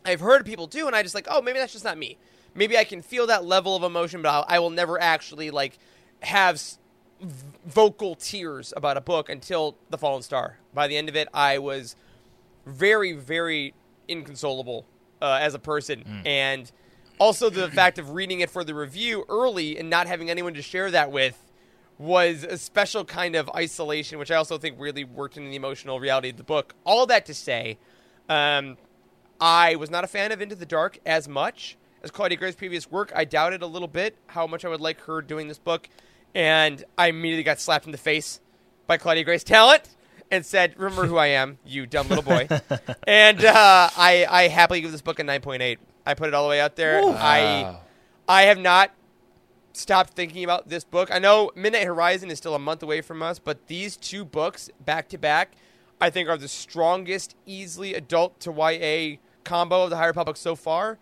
I've heard people do, and I just like, oh, maybe that's just not me. Maybe I can feel that level of emotion, but I'll, I will never actually like have vocal tears about a book until The Fallen Star. By the end of it, I was very, very inconsolable uh, as a person, and also the *clears throat* fact of reading it for the review early and not having anyone to share that with was a special kind of isolation, which I also think really worked in the emotional reality of the book. All that to say, um, I was not a fan of Into the Dark as much as Claudia Gray's previous work. I doubted a little bit how much I would like her doing this book, and I immediately got slapped in the face by Claudia Gray's talent and said, "Remember who I am, you dumb little boy." *laughs* and uh, I, I happily give this book a nine point eight. I put it all the way out there. I, Wow. I have not stopped thinking about this book. I know Midnight Horizon is still a month away from us, but these two books back to back, I think, are the strongest, easily adult to YA combo of the High Republic so far.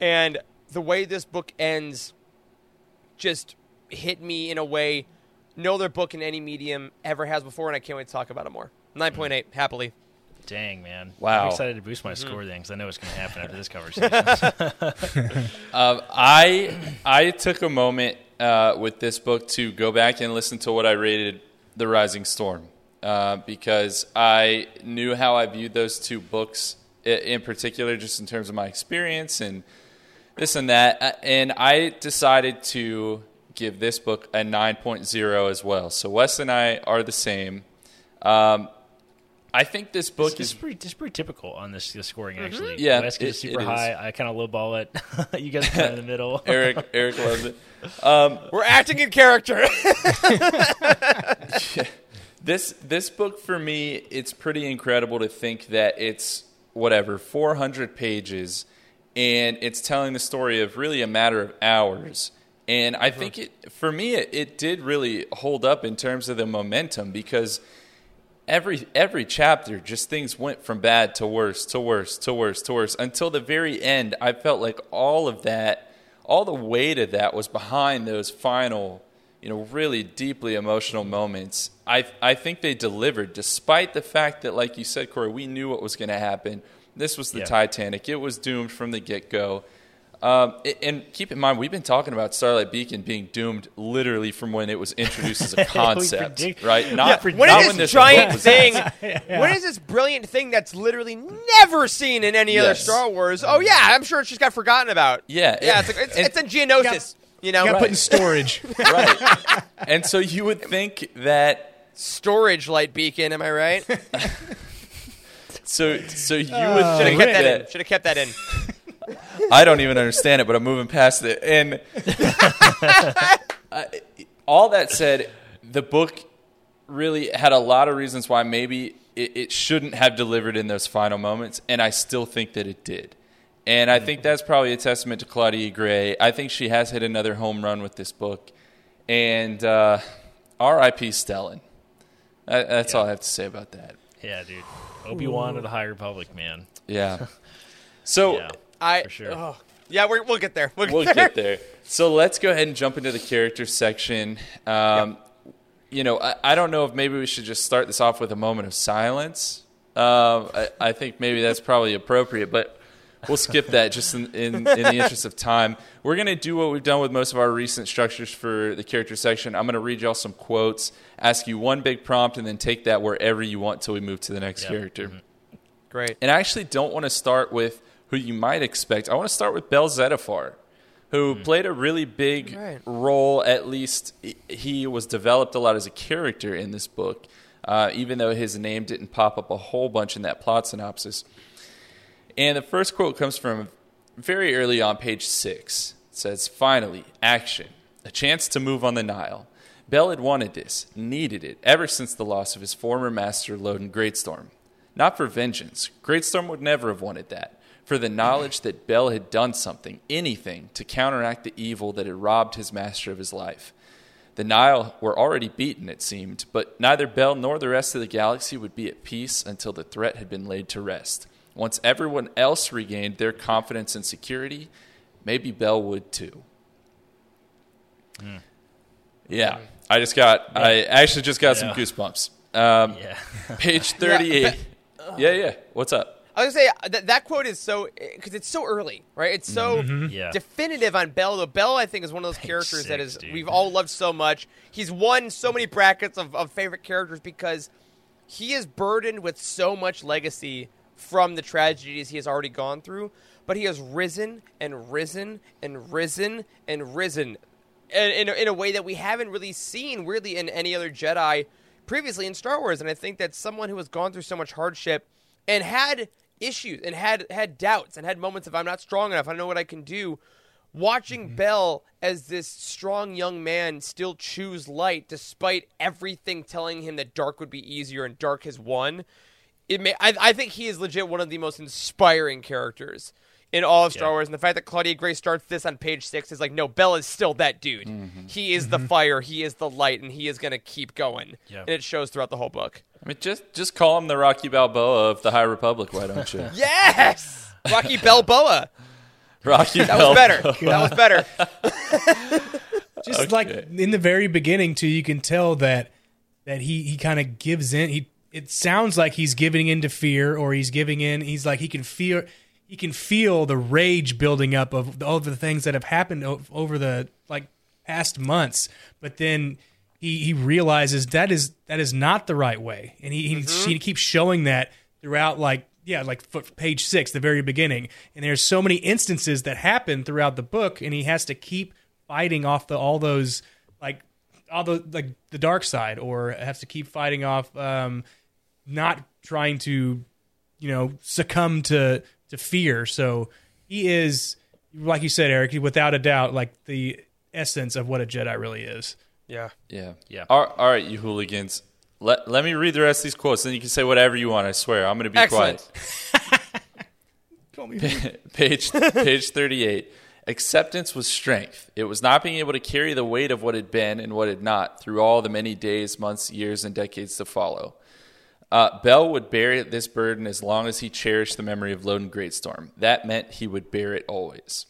And the way this book ends just hit me in a way no other book in any medium ever has before, and I can't wait to talk about it more. 9.8, happily. Dang man! Wow. I'm excited to boost my score then because I know what's going to happen after this *laughs* conversation. *laughs* Um, I I took a moment uh, with this book to go back and listen to what I rated The Rising Storm uh, because I knew how I viewed those two books in particular, just in terms of my experience and this and that. Uh, And I decided to give this book a 9.0 as well. So Wes and I are the same. Um, I think this book It's, it's is pretty, it's pretty typical on this, this scoring actually. Yeah, Wes gets it- super it is. high. I kind of lowball it. *laughs* you guys are kind of in the middle. *laughs* Eric. Eric loves it. Um, *laughs* We're acting in character. this this book for me it's pretty incredible to think that it's whatever 400 pages and it's telling the story of really a matter of hours and i uh-huh. think it for me it, it did really hold up in terms of the momentum because every every chapter just things went from bad to worse to worse to worse to worse until the very end i felt like all of that all the weight of that was behind those final you know really deeply emotional moments. I i think they delivered despite the fact that like you said corey we knew what was going to happen. This was the Yeah. titanic. It was doomed from the get-go um, and keep in mind, we've been talking about Starlight Beacon being doomed literally from when it was introduced as a *laughs* concept, predict- right? Yeah, Not, when not is when this this giant was thing? announced. *laughs* When is this brilliant thing that's literally never seen in any other Star Wars? Oh yeah, I'm sure it's just got forgotten about. Yeah, yeah, it- it's, like, it's, it's in Geonosis. you know, Got Right. put in storage. *laughs* right. And so you would think that storage light beacon. Am I right? So so you would have think kept that in. that Should have kept that in. I don't even understand it, but I'm moving past it. And *laughs* I- all that said, the book really had a lot of reasons why maybe it, it shouldn't have delivered in those final moments, and I still think that it did. And I think that's probably a testament to Claudia Gray. I think she has hit another home run with this book. And uh, R.I.P. Stellan. That, that's all I have to say about that. Yeah, dude. Obi Wan of the High Republic, man. Yeah. *laughs* So Yeah, I. for sure. oh. yeah, we're, we'll get there. We'll get we'll there. get there. So let's go ahead and jump into the character section. Um, You know, I, I don't know if maybe we should just start this off with a moment of silence. Um, I, I think maybe that's probably appropriate, but we'll skip that just in, in, in the interest of time. We're going to do what we've done with most of our recent structures for the character section. I'm going to read y'all some quotes, ask you one big prompt, and then take that wherever you want till we move to the next Yep. character. Great. And I actually don't want to start with who you might expect. I want to start with Bell Zettifar, who played a really big Right. role. At least he- he was developed a lot as a character in this book, uh, even though his name didn't pop up a whole bunch in that plot synopsis. And the first quote comes from very early on, page six. It says, Finally, action. A chance to move on the Nihil. Bell had wanted this, needed it, ever since the loss of his former master, Loden Greatstorm. Not for vengeance. Greatstorm would never have wanted that. For the knowledge that Bell had done something, anything, to counteract the evil that had robbed his master of his life. The Nihil were already beaten, it seemed, but neither Bell nor the rest of the galaxy would be at peace until the threat had been laid to rest. Once everyone else regained their confidence and security, maybe Bell would too. Yeah, I just got, I actually just got some goosebumps. Um, Yeah. Page *laughs* 38. Yeah, yeah, What's up? I was gonna say uh, that that quote is so eh, because it's so early, right? It's so mm-hmm. Mm-hmm. Yeah. definitive on Bell. Though Bell, I think, is one of those characters that six, is dude. we've all loved so much. He's won so many brackets of, of favorite characters because he is burdened with so much legacy from the tragedies he has already gone through. But he has risen and risen and risen and risen in, in, a, in a way that we haven't really seen really in any other Jedi previously in Star Wars. And I think that someone who has gone through so much hardship and had issues and had had doubts and had moments of I'm not strong enough, I don't know what I can do. Watching mm-hmm. Bell as this strong young man still choose light despite everything telling him that dark would be easier and dark has won. It may I, I think he is legit one of the most inspiring characters in all of Star Wars. And the fact that Claudia Gray starts this on page six is like, no, Bell is still that dude. Mm-hmm. He is the mm-hmm. fire, he is the light, and he is gonna keep going. Yep. And it shows throughout the whole book. I mean, just just call him the Rocky Balboa of the High Republic, why don't you? *laughs* Yes! Rocky Balboa. *laughs* Rocky That was better. That was better. *laughs* just like in the very beginning too you can tell that that he he kind of gives in he it sounds like he's giving in to fear or he's giving in he's like he can feel he can feel the rage building up of all the things that have happened over the like past months. But then he he realizes that is that is not the right way. And he he, he keeps showing that throughout like yeah like page 6 the very beginning. And there's so many instances that happen throughout the book and he has to keep fighting off the all those like all the like the dark side or has to keep fighting off um not trying to you know succumb to to fear so he is like you said Eric without a doubt like the essence of what a Jedi really is Yeah. Yeah. Yeah. All, all right, you hooligans. Let, let me read the rest of these quotes, then you can say whatever you want. I swear. I'm going to be Excellent. quiet. *laughs* *laughs* page, page 38. Acceptance was strength. It was not being able to carry the weight of what had been and what had not through all the many days, months, years, and decades to follow. Uh, Bell would bear this burden as long as he cherished the memory of Loden Greatstorm. That meant he would bear it always.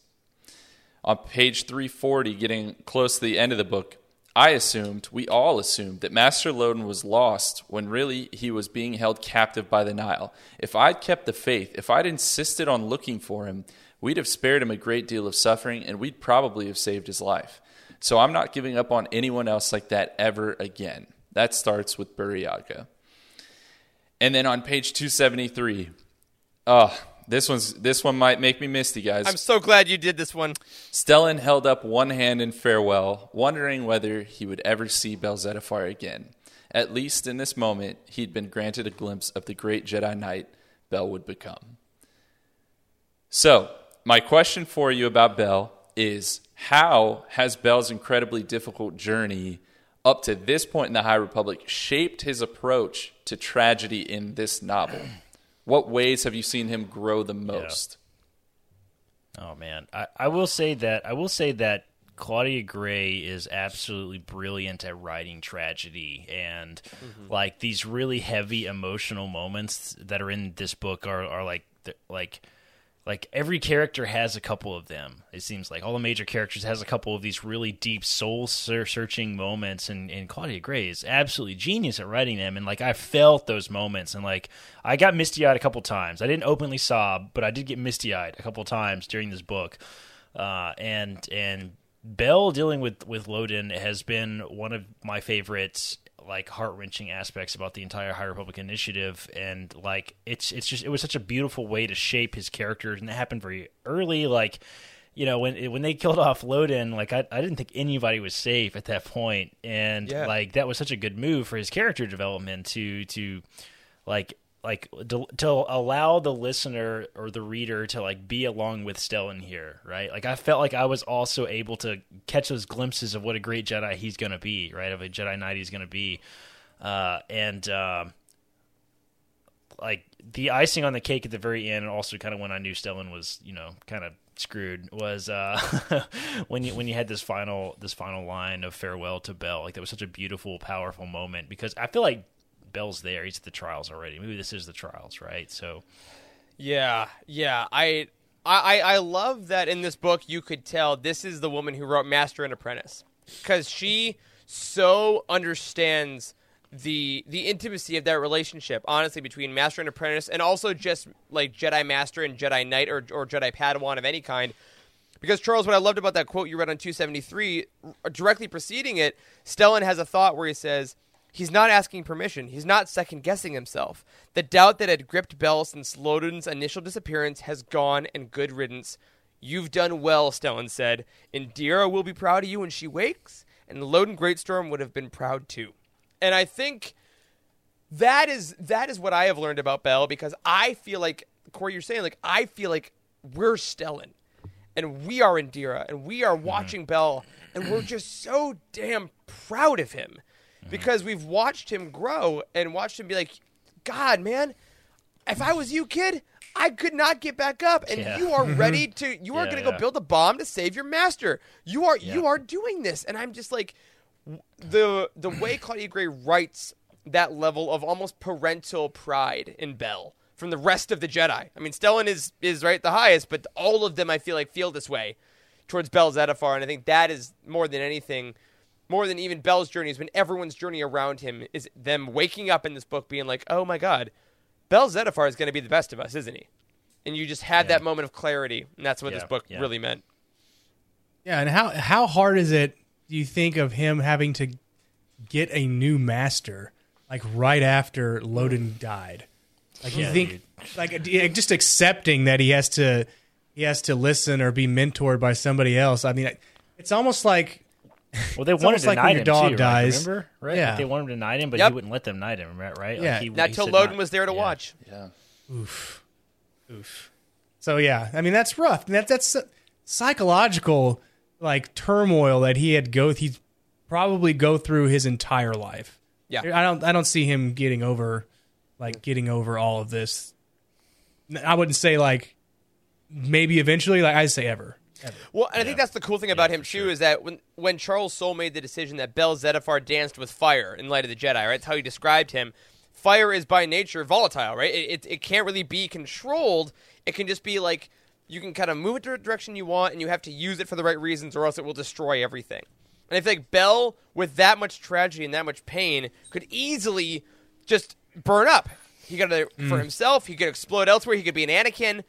On page 340, getting close to the end of the book, I assumed, we all assumed, that Master Loden was lost when really he was being held captive by the Nihil. If I'd kept the faith, if I'd insisted on looking for him, we'd have spared him a great deal of suffering and we'd probably have saved his life. So I'm not giving up on anyone else like that ever again. That starts with Burryaga. And then on page 273, oh, this one's this one might make me misty, guys. I'm so glad you did this one. Stellan held up one hand in farewell, wondering whether he would ever see Bell Zettifar again. At least in this moment, he'd been granted a glimpse of the great Jedi Knight Bell would become. So, my question for you about Bell is how has Bell's incredibly difficult journey up to this point in the High Republic shaped his approach to tragedy in this novel? *clears throat* What ways have you seen him grow the most? Yeah. Oh man, I, I will say that I will say that Claudia Gray is absolutely brilliant at writing tragedy and mm-hmm. like these really heavy emotional moments that are in this book are are like like like every character has a couple of them it seems like. All the major characters has a couple of these really deep soul searching moments and, and claudia gray is absolutely genius at writing them and like i felt those moments and like i got misty-eyed a couple times. I didn't openly sob but i did get misty-eyed a couple times during this book. Uh, and and bell dealing with with loden has been one of my favorites like heart wrenching aspects about the entire High Republic initiative, and like it's it's just it was such a beautiful way to shape his characters, and it happened very early. Like you know when when they killed off Loden, like I I didn't think anybody was safe at that point, and yeah. like that was such a good move for his character development to to like like to, to, allow the listener or the reader to like be along with Stellan here, right? Like I felt like I was also able to catch those glimpses of what a great Jedi he's going to be, right? Of a Jedi Knight he's going to be, uh, and uh, like the icing on the cake at the very end, and also kind of when I knew Stellan was, you know, kind of screwed was uh, *laughs* when you when you had this final this final line of farewell to Bell. Like that was such a beautiful, powerful moment because I feel like Bell's there. He's at the trials already. Maybe this is the trials, right? So, yeah, yeah. I, I, I love that in this book you could tell this is the woman who wrote Master and Apprentice because she so understands the the intimacy of that relationship, honestly, between Master and Apprentice, and also just like Jedi Master and Jedi Knight or or Jedi Padawan of any kind. Because Charles, what I loved about that quote you read on 273, directly preceding it, Stellan has a thought where he says, He's not asking permission. He's not second guessing himself. The doubt that had gripped Bell since Loden's initial disappearance has gone, and good riddance. You've done well, Stellan said. Indeera will be proud of you when she wakes, and Loden Greatstorm would have been proud too. And I think that is that is what I have learned about Bell because I feel like Corey, you're saying like I feel like we're Stellan, and we are Indeera, and we are mm-hmm. watching. Bell, and we're just so damn proud of him Uh-huh. because we've watched him grow and watched him be like, God, man, if I was you, kid, I could not get back up, and yeah. you are ready *laughs* to. You are yeah, going to go build a bomb to save your master. You are you are doing this, and I'm just like the the way *clears throat* Claudia Gray writes that level of almost parental pride in Bell from the rest of the Jedi. I mean, Stellan is is right the highest, but all of them I feel like feel this way towards Bell Zettifar, and I think that is more than anything more than even Bell's journey has been everyone's journey around him is them waking up in this book being like, oh my god, Bell Zettifar is going to be the best of us, isn't he? And you just had yeah. that moment of clarity, and that's what yeah. this book yeah. really meant. Yeah, and how how hard is it? Do you think of him having to get a new master like right after Loden died? Like you think, dude. like just accepting that he has to he has to listen or be mentored by somebody else. I mean, it's almost like well, they wanted to like knight him dog too, dies. Right? Remember, right? Yeah. Like they wanted to knight him, but yep. he wouldn't let them knight him, right? Yeah. Like he, Not till Loden not, was there to yeah. watch. Yeah. Oof. Oof. So yeah, I mean that's rough. That that's psychological like turmoil that he had go. He's probably go through his entire life. Yeah. I don't. I don't see him getting over, like getting over all of this. I wouldn't say like maybe eventually. Like I say ever. Well, and yeah. I think that's the cool thing about yeah, him too sure. is that when when Charles Soule made the decision that Bell Zettifar danced with fire in Light of the Jedi, right? That's how he described him. fire is by nature volatile, right? It, it, it can't really be controlled. It can just be like you can kind of move it to the direction you want, and you have to use it for the right reasons, or else it will destroy everything. And I feel like Bell, with that much tragedy and that much pain, could easily just burn up. He could uh, for himself. He could explode elsewhere. He could be an Anakin,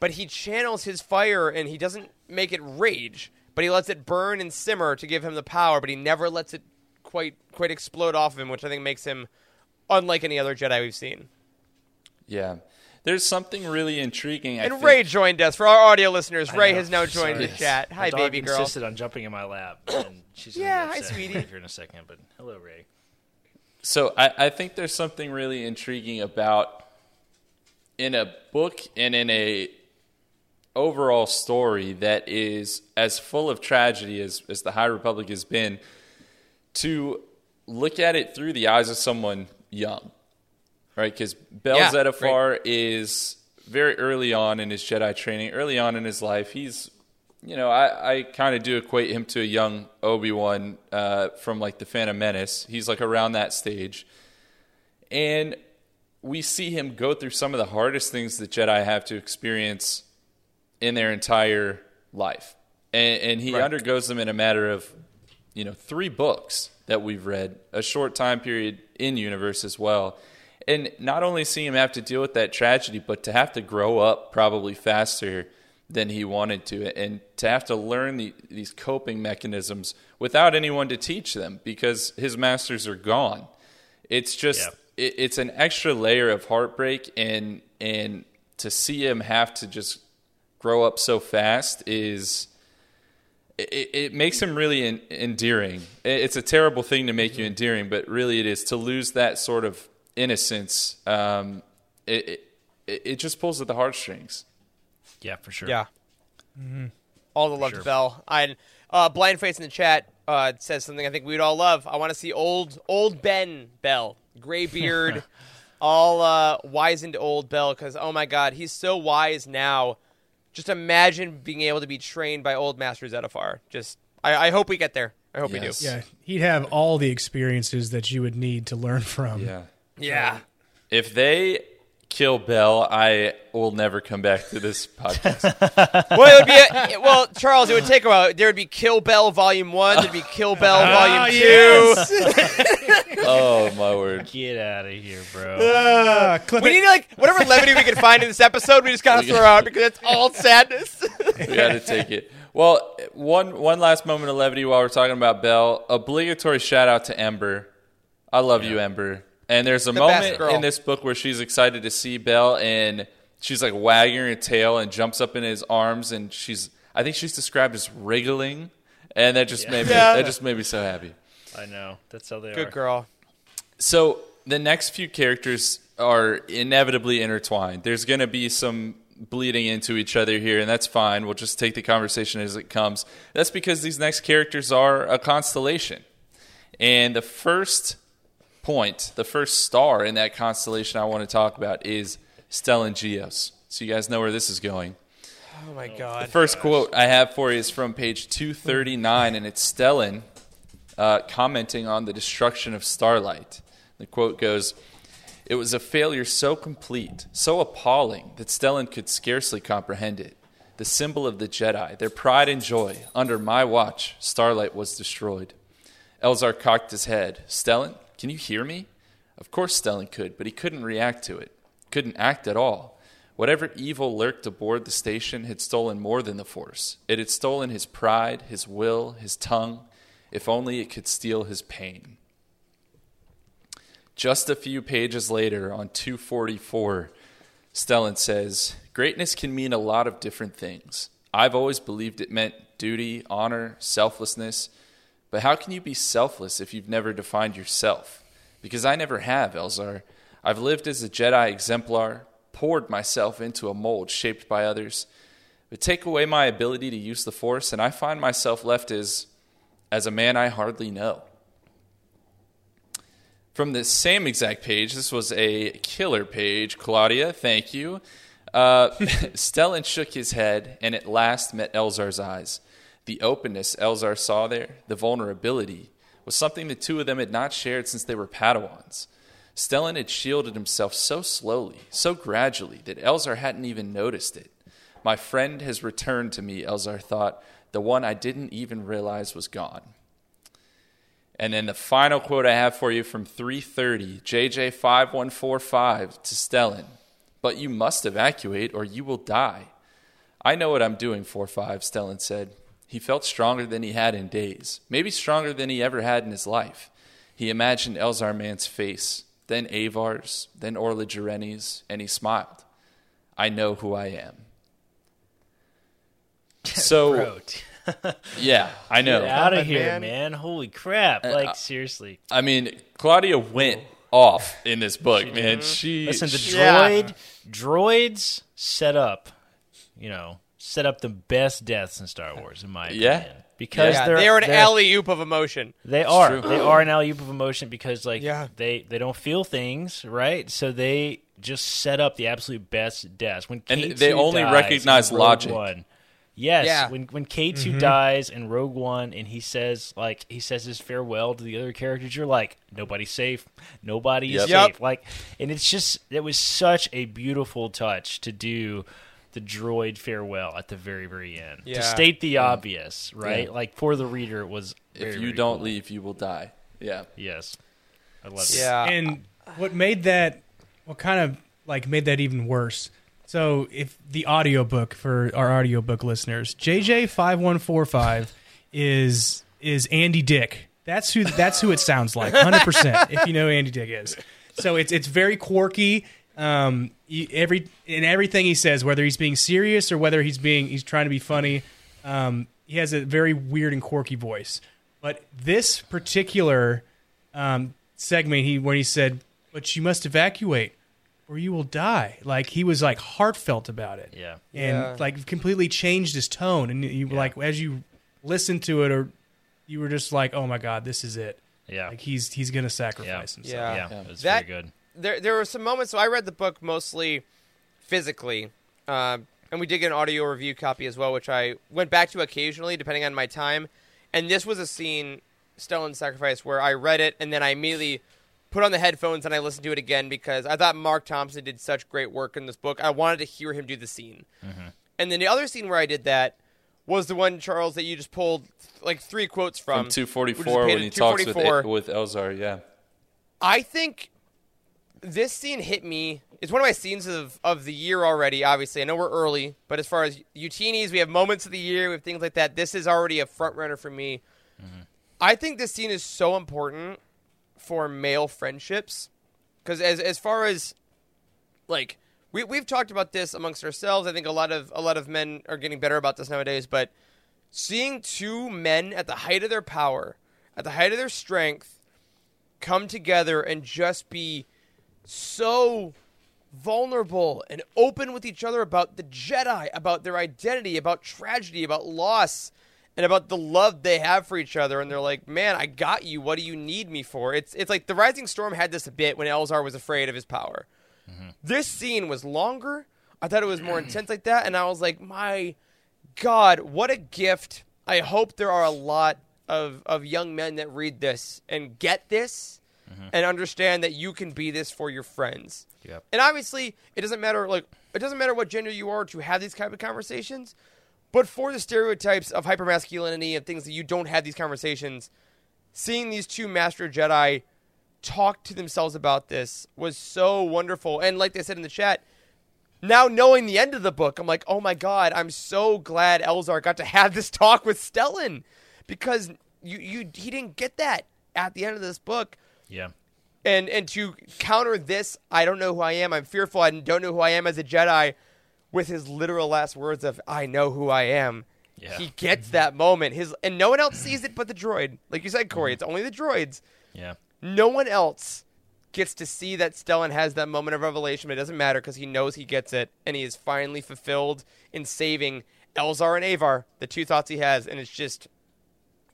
but he channels his fire and he doesn't make it rage, but he lets it burn and simmer to give him the power. But he never lets it quite quite explode off of him, which I think makes him unlike any other Jedi we've seen. Yeah. There's something really intriguing. I And think- Ray joined us for our audio listeners. I Ray know. has now joined Sorry. the chat. My Hi, dog baby girl. insisted on jumping in my lap, and she's gonna Yeah, be hi, upset sweetie. *laughs* Here in a second, but hello, Ray. So I, I think there's something really intriguing about in a book and in a overall story that is as full of tragedy as, as the High Republic has been to look at it through the eyes of someone young, right? Because Bell Yeah, Zettifar is very early on in his Jedi training, early on in his life. He's, you know, I, I kind of do equate him to a young Obi Wan uh, from like the Phantom Menace. He's like around that stage, and we see him go through some of the hardest things that Jedi have to experience in their entire life, and, and he Right. undergoes them in a matter of, you know, three books that we've read, a short time period in universe as well. And not only see him have to deal with that tragedy, but to have to grow up probably faster than he wanted to, and to have to learn the, these coping mechanisms without anyone to teach them because his masters are gone. It's just Yeah. it, it's an extra layer of heartbreak, and and to see him have to just grow up so fast is it, it makes him really en- endearing. It's a terrible thing to make you endearing, but really it is to lose that sort of innocence. Um, it, it it just pulls at the heartstrings. Yeah, for sure. Yeah. All the love sure. to Bell. I uh, blind face in the chat uh, says something I think we'd all love. I want to see old old Ben Bell, gray *laughs* beard, all uh, wizened old Bell. Because oh my God, he's so wise now. Just imagine being able to be trained by old Master Zettifar. Just I, I hope we get there. I hope Yes. We do. Yeah, he'd have all the experiences that you would need to learn from. Yeah. Yeah. If they kill Bell, I will never come back to this *laughs* podcast. well, it would be a, well, Charles. It would take a while. There would be Kill Bell Volume One. There'd be Kill Bell Volume Two. *laughs* *laughs* oh my word! Get out of here, bro. Ah, clip We it. need like whatever levity we can find in this episode. We just gotta throw out because it's all sadness. we got to take it. Well, one one last moment of levity while we're talking about Bell. Obligatory shout out to Ember. I love you, Ember. And there's a The moment in this book where she's excited to see Bell, and she's like wagging her tail and jumps up in his arms, and she's I think she's described as wriggling, and that just made me Yeah. that just made me so happy. I know. That's how they are. Good girl. So the next few characters are inevitably intertwined. There's going to be some bleeding into each other here, and that's fine. We'll just take the conversation as it comes. That's because these next characters are a constellation. And the first point, the first star in that constellation I want to talk about is Stellan Gios. So you guys know where this is going. Oh my god. The first quote I have for you is from page 239, and it's Stellan uh, commenting on the destruction of Starlight. The quote goes It was a failure so complete, so appalling, that Stellan could scarcely comprehend it. The symbol of the Jedi, their pride and joy, under my watch, Starlight was destroyed. Elzar cocked his head. Stellan, can you hear me? Of course Stellan could, but he couldn't react to it. Couldn't act at all. Whatever evil lurked aboard the station had stolen more than the Force. It had stolen his pride, his will, his tongue. If only it could steal his pain. Just a few pages later, on 244, Stellan says, Greatness can mean a lot of different things. I've always believed it meant duty, honor, selflessness. But how can you be selfless if you've never defined yourself? Because I never have, Elzar. I've lived as a Jedi exemplar, poured myself into a mold shaped by others. But take away my ability to use the Force, and I find myself left as, as a man I hardly know. From the same exact page, this was a killer page. Claudia, thank you. Uh, *laughs* Stellan shook his head and at last met Elzar's eyes. The openness Elzar saw there, the vulnerability, was something the two of them had not shared since they were Padawans. Stellan had shielded himself so slowly, so gradually, that Elzar hadn't even noticed it. My friend has returned to me, Elzar thought. The one I didn't even realize was gone. And then the final quote I have for you from 330, JJ5145 to Stellan. But you must evacuate or you will die. I know what I'm doing, 4-5, Stellan said. He felt stronger than he had in days, maybe stronger than he ever had in his life. He imagined Elzar Mann's face, then Avar's, then Orla Jareni's, and he smiled. I know who I am. So, *laughs* yeah, I know. Get out of here, man- man. Holy crap. Uh, Like, uh, seriously. I mean, Claudia went off in this book, man. She Listen, the she- droid, droids set up, you know, set up the best deaths in Star Wars, in my Yeah. opinion. Because Yeah, they're, they are an they're- alley oop of emotion. They are. true. They are an alley oop of emotion because, like, Yeah. they they don't feel things, right? So they just set up the absolute best deaths. When And K2 they only dies recognize in Rogue logic. One, yes, Yeah. when when K 2 Mm-hmm. dies in Rogue One, and he says like he says his farewell to the other characters, you're like, nobody's safe, nobody is Yep. Yep. safe. Like, and it's just it was such a beautiful touch to do the droid farewell at the very very end Yeah. to state the obvious, right? Yeah. Like for the reader, it was very, if you very don't cool. leave, you will die. Yeah. Yes. I love it. Yeah. and what made that what kind of like made that even worse so if the audiobook for our audiobook listeners jj5145 is is andy dick that's who that's who it sounds like 100% if you know who andy dick is so it's it's very quirky um you, every in everything he says whether he's being serious or whether he's being he's trying to be funny um he has a very weird and quirky voice but this particular um, segment he when he said, "But you must evacuate, or you will die." Like he was like heartfelt about it, Yeah. and Yeah. like completely changed his tone. And you like as you listened to it, or you were just like, "Oh my god, this is it." Yeah. Like he's he's gonna sacrifice himself. Yeah. yeah, it was That- very good. There there were some moments. So I read the book mostly physically, um, and we did get an audio review copy as well, which I went back to occasionally depending on my time. And this was a scene, Stellan's sacrifice, where I read it and then I immediately put on the headphones and I listened to it again because I thought Marc Thompson did such great work in this book. I wanted to hear him do the scene. And then the other scene where I did that was the one Charles that you just pulled like three quotes from From 244 which when he talks with with Elzar, yeah. I think this scene hit me. It's one of my scenes of, of the year already, obviously. I know we're early, but as far as Youtini's, we have moments of the year, we have things like that. This is already a front runner for me. Mm-hmm. I think this scene is so important for male friendships. Because as as far as like we we've talked about this amongst ourselves. I think a lot of a lot of men are getting better about this nowadays, but seeing two men at the height of their power, at the height of their strength, come together and just be so vulnerable and open with each other about the Jedi, about their identity, about tragedy, about loss, and about the love they have for each other. And they're like, "Man, I got you. What do you need me for?" It's it's like the Rising Storm had this a bit when Elzar was afraid of his power. Mm-hmm. This scene was longer. I thought it was more intense like that, and I was like, "My God, what a gift!" I hope there are a lot of of young men that read this and get this Mm-hmm. and understand that you can be this for your friends. Yep. And obviously, it doesn't matter like it doesn't matter what gender you are to have these kind of conversations. But for the stereotypes of hypermasculinity and things that you don't have these conversations, seeing these two master Jedi talk to themselves about this was so wonderful. And like they said in the chat, now knowing the end of the book, I'm like, oh my god, I'm so glad Elzar got to have this talk with Stellan because you you he didn't get that at the end of this book. Yeah. And and to counter this, I don't know who I am. I'm fearful. I don't know who I am as a Jedi. With his literal last words of "I know who I am," Yeah. he gets mm-hmm. that moment. His and no one else sees it but the droid. Like you said, Corey, mm-hmm. it's only the droids. Yeah. No one else gets to see that Stellan has that moment of revelation, but it doesn't matter because he knows he gets it, and he is finally fulfilled in saving Elzar and Avar, the two thoughts he has, and it's just,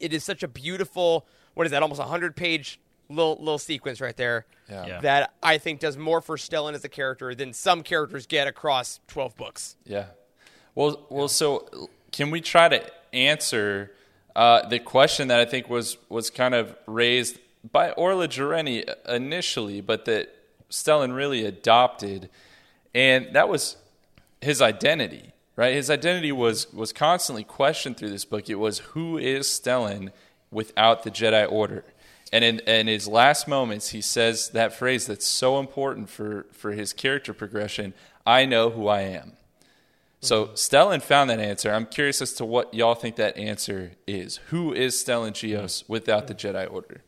it is such a beautiful, what is that, almost a hundred page little little sequence right there. Yeah. Yeah. That I think does more for Stellan as a character than some characters get across twelve books. Yeah. Well, well. So, can we try to answer uh, the question that I think was was kind of raised by Orla Jareni initially, but that Stellan really adopted, and that was his identity. Right, his identity was was constantly questioned through this book. It was who is Stellan without the Jedi Order, and in, in his last moments, he says that phrase that's so important for for his character progression. I know who I am. So mm-hmm. Stellan found that answer. I'm curious as to what y'all think that answer is. Who is Stellan Gios mm-hmm. without the mm-hmm. Jedi Order?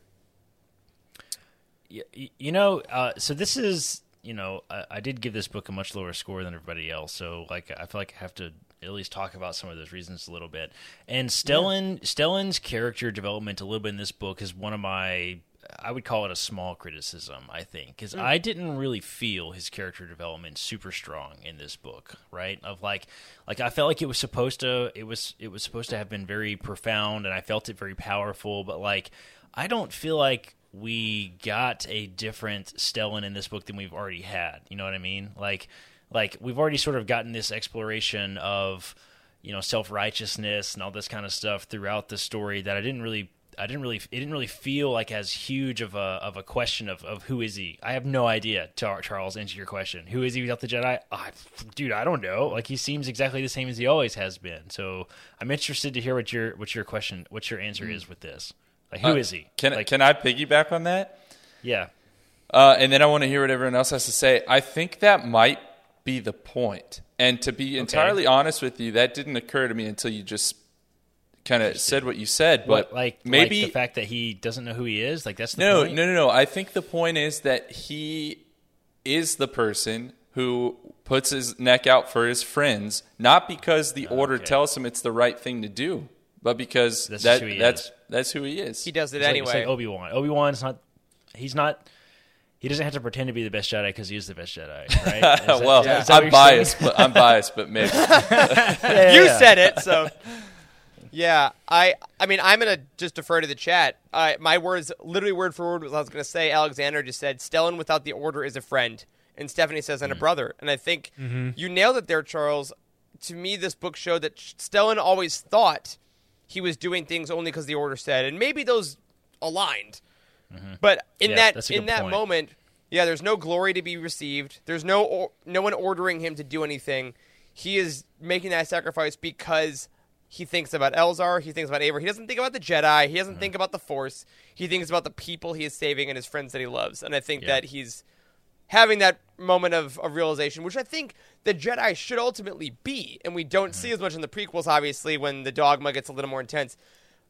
You know, uh, so this is, you know, I, I did give this book a much lower score than everybody else. So, like, I feel like I have to at least talk about some of those reasons a little bit. And Stellan, Stellan's character development a little bit in this book is one of my, I would call it a small criticism. I think because mm. I didn't really feel his character development super strong in this book. Right? Of like, like I felt like it was supposed to, it was, it was supposed to have been very profound, and I felt it very powerful. But like, I don't feel like we got a different Stellan in this book than we've already had. You know what I mean? Like, like we've already sort of gotten this exploration of, you know, self righteousness and all this kind of stuff throughout the story that I didn't really. I didn't really. It didn't really feel like as huge of a of a question of, of who is he. I have no idea. Char- Charles, answer your question. Who is he without the Jedi? Dude, I don't know. Like he seems exactly the same as he always has been. So I'm interested to hear what your what your question, what your answer is with this. Like who Uh, is he? Can like, can I piggyback on that? yeah. Uh, and then I want to hear what everyone else has to say. I think that might be the point. And to be entirely honest with you, that didn't occur to me until you just kind of said what you said. But What, like maybe like the fact that he doesn't know who he is. Like that's the no, point? no, no, no. I think the point is that he is the person who puts his neck out for his friends, not because the oh, order Okay. tells him it's the right thing to do, but because That's that, who he that's is. that's who he is. He does it It's anyway. it's like Obi Wan. Obi Wan's not. He's not. He doesn't have to pretend to be the best Jedi because he is the best Jedi, *laughs* right? That- well, is that what I'm biased, saying? but I'm biased, but maybe. Yeah, *laughs* *laughs* you yeah. said it, so yeah. I I mean, I'm gonna just defer to the chat. Uh, my words, literally word for word, was I was gonna say. Alexander just said, "Stellan without the order is a friend," and Stephanie says, Mm. "and a brother." And I think Mm-hmm. you nailed it there, Charles. To me, this book showed that Stellan always thought he was doing things only because the order said, and maybe those aligned. But in Mm-hmm. Yeah, that in that point. moment, yeah, there's no glory to be received. There's no or, no one ordering him to do anything. He is making that sacrifice because he thinks about Elzar. He thinks about Avar. He doesn't think about the Jedi. He doesn't Mm-hmm. think about the Force. He thinks about the people he is saving and his friends that he loves. And I think Yeah. that he's having that moment of, of realization, which I think the Jedi should ultimately be. And we don't Mm-hmm. see as much in the prequels, obviously, when the dogma gets a little more intense.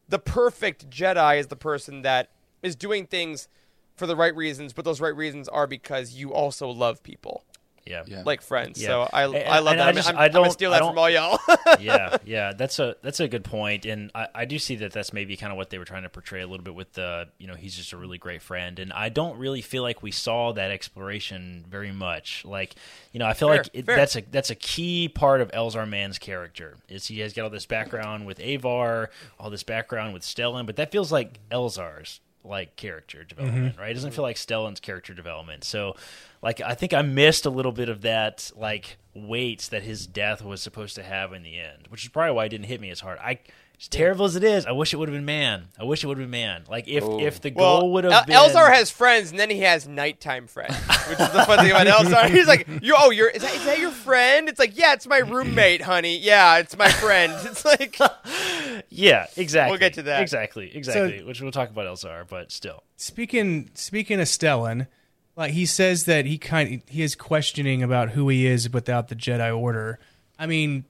The perfect Jedi is the person that is doing things for the right reasons, but those right reasons are because you also love people Yeah. Yeah. like friends. Yeah. So I, And- I love and that. I I'm, I'm, I I'm gonna don't- steal I that don't- from all y'all. *laughs* yeah, *laughs* yeah, that's a that's a good point, and I, I do see that that's maybe kind of what they were trying to portray a little bit with the you know he's just a really great friend, and I don't really feel like we saw that exploration very much. Like you know, I feel Fair, like it, that's a that's a key part of Elzar Mann's character is he has got all this background with Avar, all this background with Stellan, but that feels like Elzar's like character development, mm-hmm. right? It doesn't mm-hmm. feel like Stellan's character development. So, like, I think I missed a little bit of that like weight that his death was supposed to have in the end, which is probably why it didn't hit me as hard. I, as terrible as it is, I wish it would have been man. I wish it would have been man. Like if if the well, goal would have El- been Elzar has friends, and then he has nighttime friends, which is the fun thing about Elzar. *laughs* He's like, "You, oh, you're is that, is that your friend?" It's like, "Yeah, it's my roommate, honey. Yeah, it's my friend." *laughs* It's like, *laughs* yeah, exactly. We'll get to that. exactly, exactly. which we'll talk about Elzar, but still, Speaking speaking of Stellan, like he says that he kind he is questioning about who he is without the Jedi Order. I mean,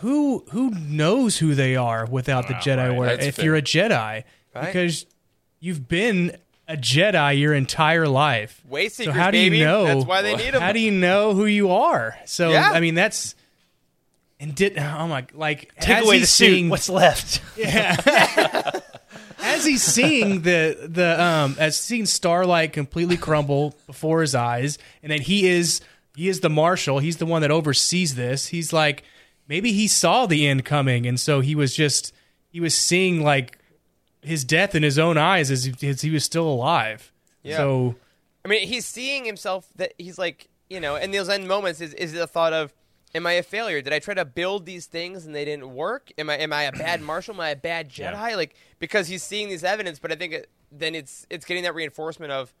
who who knows who they are without the Jedi right. Order? That's if fair. you're a Jedi, because you've been a Jedi your entire life. Way so how do baby. you know? That's why they need 'em. How do you know who you are? So Yeah. I mean, that's and did oh my like take away the he's suit. What's left? *laughs* Yeah. as he's seeing the the um as seeing starlight completely crumble before his eyes and then he is he is the marshal he's the one that oversees this he's like maybe he saw the end coming and so he was just he was seeing like his death in his own eyes as he, as he was still alive Yeah. so I mean, he's seeing himself that he's like, you know, in those end moments is is the thought of, "Am I a failure? Did I try to build these things and they didn't work? Am I am I a bad *clears throat* marshal? Am I a bad Jedi? Yeah. Like because he's seeing this evidence, but I think it, then it's it's getting that reinforcement of,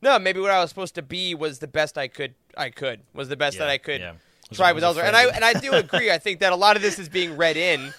No, maybe what I was supposed to be was the best I could. I could was the best Yeah, that I could yeah. Try with Elzar, and I and I do agree. I think that a lot of this is being read in,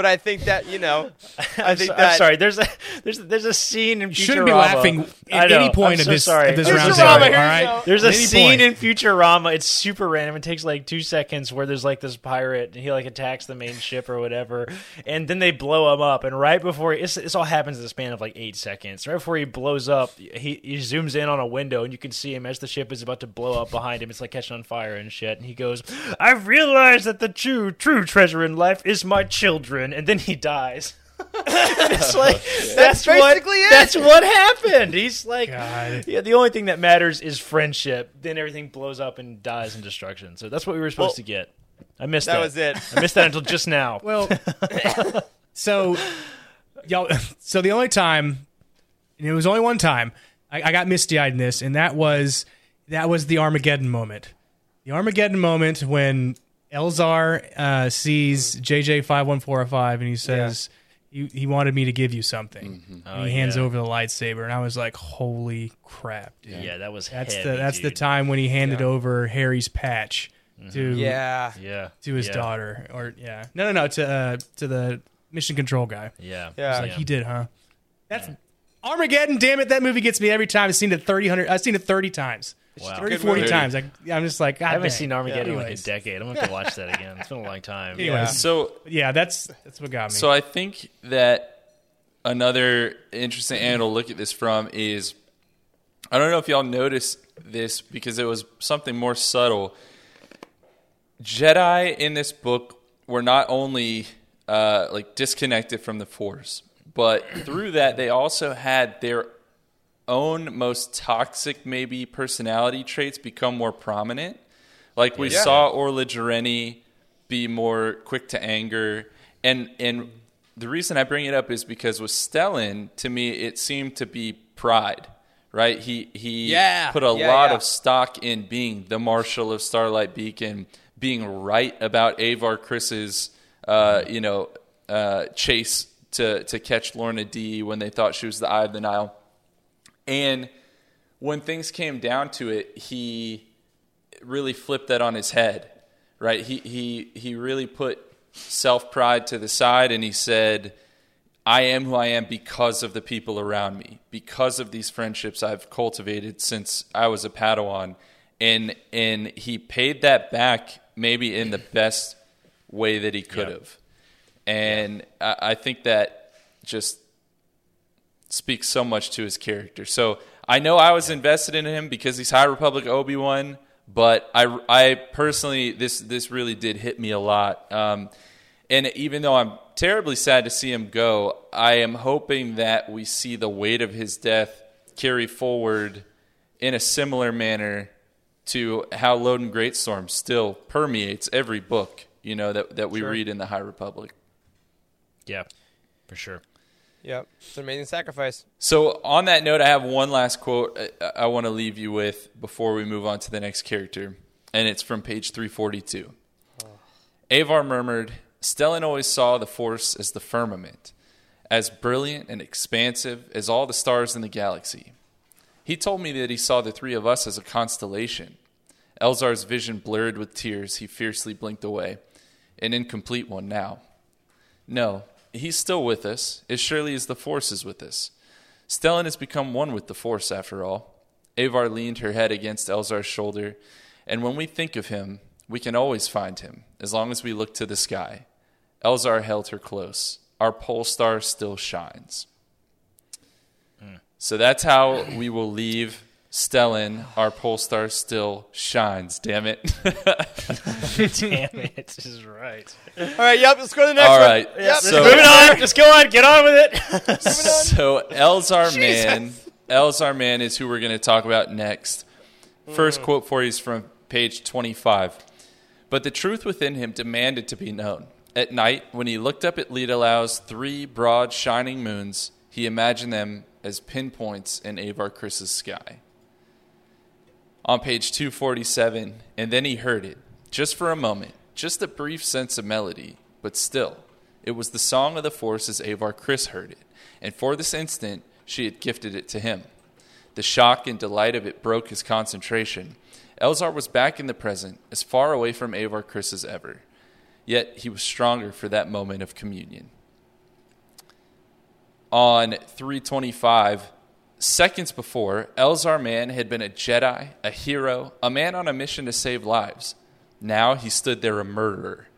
but I think that you know, *laughs* I I'm, think so- that I'm sorry. There's a there's there's a scene in You Futurama. shouldn't be laughing at any point I'm of so this, sorry. of this round table. All you right, go. There's a scene point. in Futurama. It's super random. It takes like two seconds where there's like this pirate and he like attacks the main ship or whatever, and then they blow him up. And right before it's, this all happens in the span of like eight seconds. Right before he blows up, he, he zooms in on a window and you can see him as the ship is about to blow up behind him. It's like catching on fire and shit. And he goes, "I've realized that the true true treasure in life is my children." And then he dies. *laughs* *laughs* it's like that's, what basically it. that's what happened. He's like, God. yeah, the only thing that matters is friendship. Then everything blows up and dies in destruction. So that's what we were supposed Well, to get. I missed that that. was it. I missed that until just now. *laughs* Well, so y'all. So the only time, and it was only one time, I, I got misty eyed in this, and that was that was the Armageddon moment. The Armageddon moment when Elzar uh, sees JJ five one four five, and he says. He, he wanted me to give you something. And he hands yeah. over the lightsaber, and I was like, "Holy crap, dude!" yeah, that was That's heavy, the that's the time when he handed over Harry's patch to yeah, Yeah, to his yeah. daughter, or yeah, no, no, no, to uh, to the mission control guy. Yeah, Yeah. Like he did, huh? That's Armageddon. Damn it, that movie gets me every time. I've seen it thirty hundred. I've seen it thirty times. Wow. 30, good 40 movie. times. I, I'm just like, God I haven't dang. seen Armageddon in like a decade. I'm gonna have to watch that again. It's been a long time. *laughs* Anyways, So yeah, that's that's what got me. So I think that another interesting angle to look at this from is I don't know if y'all noticed this because it was something more subtle. Jedi in this book were not only uh, like disconnected from the Force, but through that they also had their own most toxic maybe personality traits become more prominent. Like we Yeah. saw Orla Jareni be more quick to anger, and and the reason I bring it up is because with Stellan, to me, it seemed to be pride. Right? He he Yeah. put a Yeah, lot of stock in being the Marshal of Starlight Beacon, being right about Avar Kriss's, uh, you know, uh, chase to to catch Lourna Dee when they thought she was the Eye of the Nihil, and when things came down to it, he really flipped that on his head, right? He he he really put self pride to the side, and he said. I am who I am because of the people around me, because of these friendships I've cultivated since I was a Padawan, and and he paid that back maybe in the best way that he could have, and I, I think that just speaks so much to his character. So I know I was invested in him because he's High Republic Obi Wan, but I, I personally this this really did hit me a lot. Um, and even though I'm terribly sad to see him go, I am hoping that we see the weight of his death carry forward in a similar manner to how Loden Greatstorm still permeates every book you know that that we Sure. read in the High Republic. yeah, for sure. Yep, it's an amazing sacrifice. So, on that note, I have one last quote uh, I, I want to leave you with before we move on to the next character, and it's from page 342. Avar murmured, Stellan always saw the Force as the firmament, as brilliant and expansive as all the stars in the galaxy. He told me that he saw the three of us as a constellation. Elzar's vision blurred with tears, he fiercely blinked away. An incomplete one now. No, he's still with us, as surely as the Force is with us. Stellan has become one with the Force, after all. Avar leaned her head against Elzar's shoulder, and when we think of him, we can always find him, as long as we look to the sky. Elzar held her close. Our pole star still shines. Hmm. So that's how we will leave Stellan. Our pole star still shines. Damn it. *laughs* Damn it, *laughs* this is right. All right, yep. Let's go to the next All one. right. Yep. So- Moving on, just go on, get on with it. *laughs* So Elzar Mann, Elzar Mann is who we're going to talk about next. First mm. quote for you is from page 25. But the truth within him demanded to be known. At night, when he looked up at Ledalau's three broad shining moons, he imagined them as pinpoints in Avar Kriss's sky. On page 247, and then he heard it, just for a moment, just a brief sense of melody, but still, it was the song of the Force as Avar Kriss heard it, and for this instant, she had gifted it to him. The shock and delight of it broke his concentration. Elzar was back in the present, as far away from Avar Kriss as ever. Yet he was stronger for that moment of communion. On 325, seconds before, Elzar Mann had been a Jedi, a hero, a man on a mission to save lives. Now he stood there a murderer.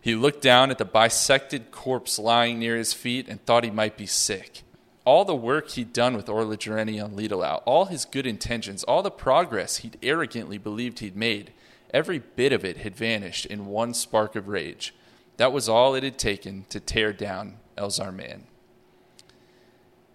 He looked down at the bisected corpse lying near his feet and thought he might be sick. All the work he'd done with Orla Jareni on Ledalau all his good intentions, all the progress he'd arrogantly believed he'd made, every bit of it had vanished in one spark of rage. That was all it had taken to tear down Elzar Mann.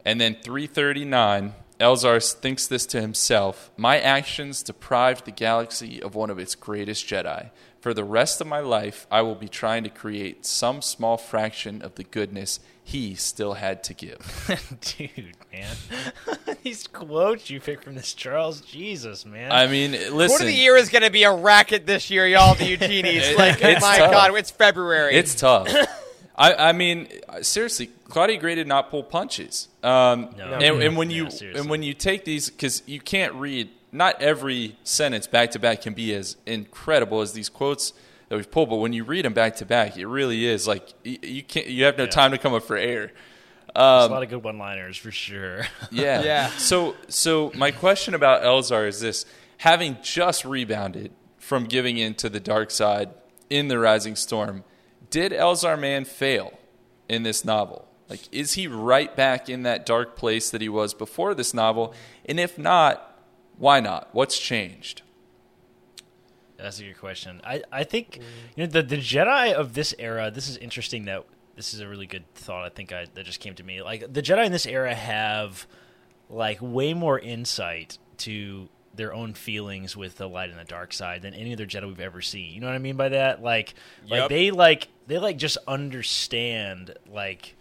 And then 339, Elzar thinks this to himself My actions deprived the galaxy of one of its greatest Jedi. For the rest of my life, I will be trying to create some small fraction of the goodness he still had to give. *laughs* Dude, man. *laughs* These quotes you pick from this, Charles. Jesus, man. I mean, listen. Quote of the year is going to be a racket this year, y'all, the Youtinis. *laughs* like, oh It's my tough. God, it's February. It's tough. I, I mean, seriously, Claudia Gray did not pull punches. Um, No. and, and when you Yeah, and when you take these, because you can't read, not every sentence back to back can be as incredible as these quotes that we've pulled. But when you read them back to back, it really is like you, you can't. You have no time to come up for air. Um, a lot of good one-liners for sure. yeah. *laughs* Yeah. So so my question about Elzar is this: having just rebounded from giving in to the dark side in the Rising Storm, did Elzar Mann fail in this novel? Like, is he right back in that dark place that he was before this novel? And if not, why not? What's changed? That's a good question. I, I think you know the the Jedi of this era. This is interesting. That this is a really good thought. I think I, that just came to me. Like the Jedi in this era have like way more insight to their own feelings with the light and the dark side than any other Jedi we've ever seen. You know what I mean by that? Like like they like they like just understand like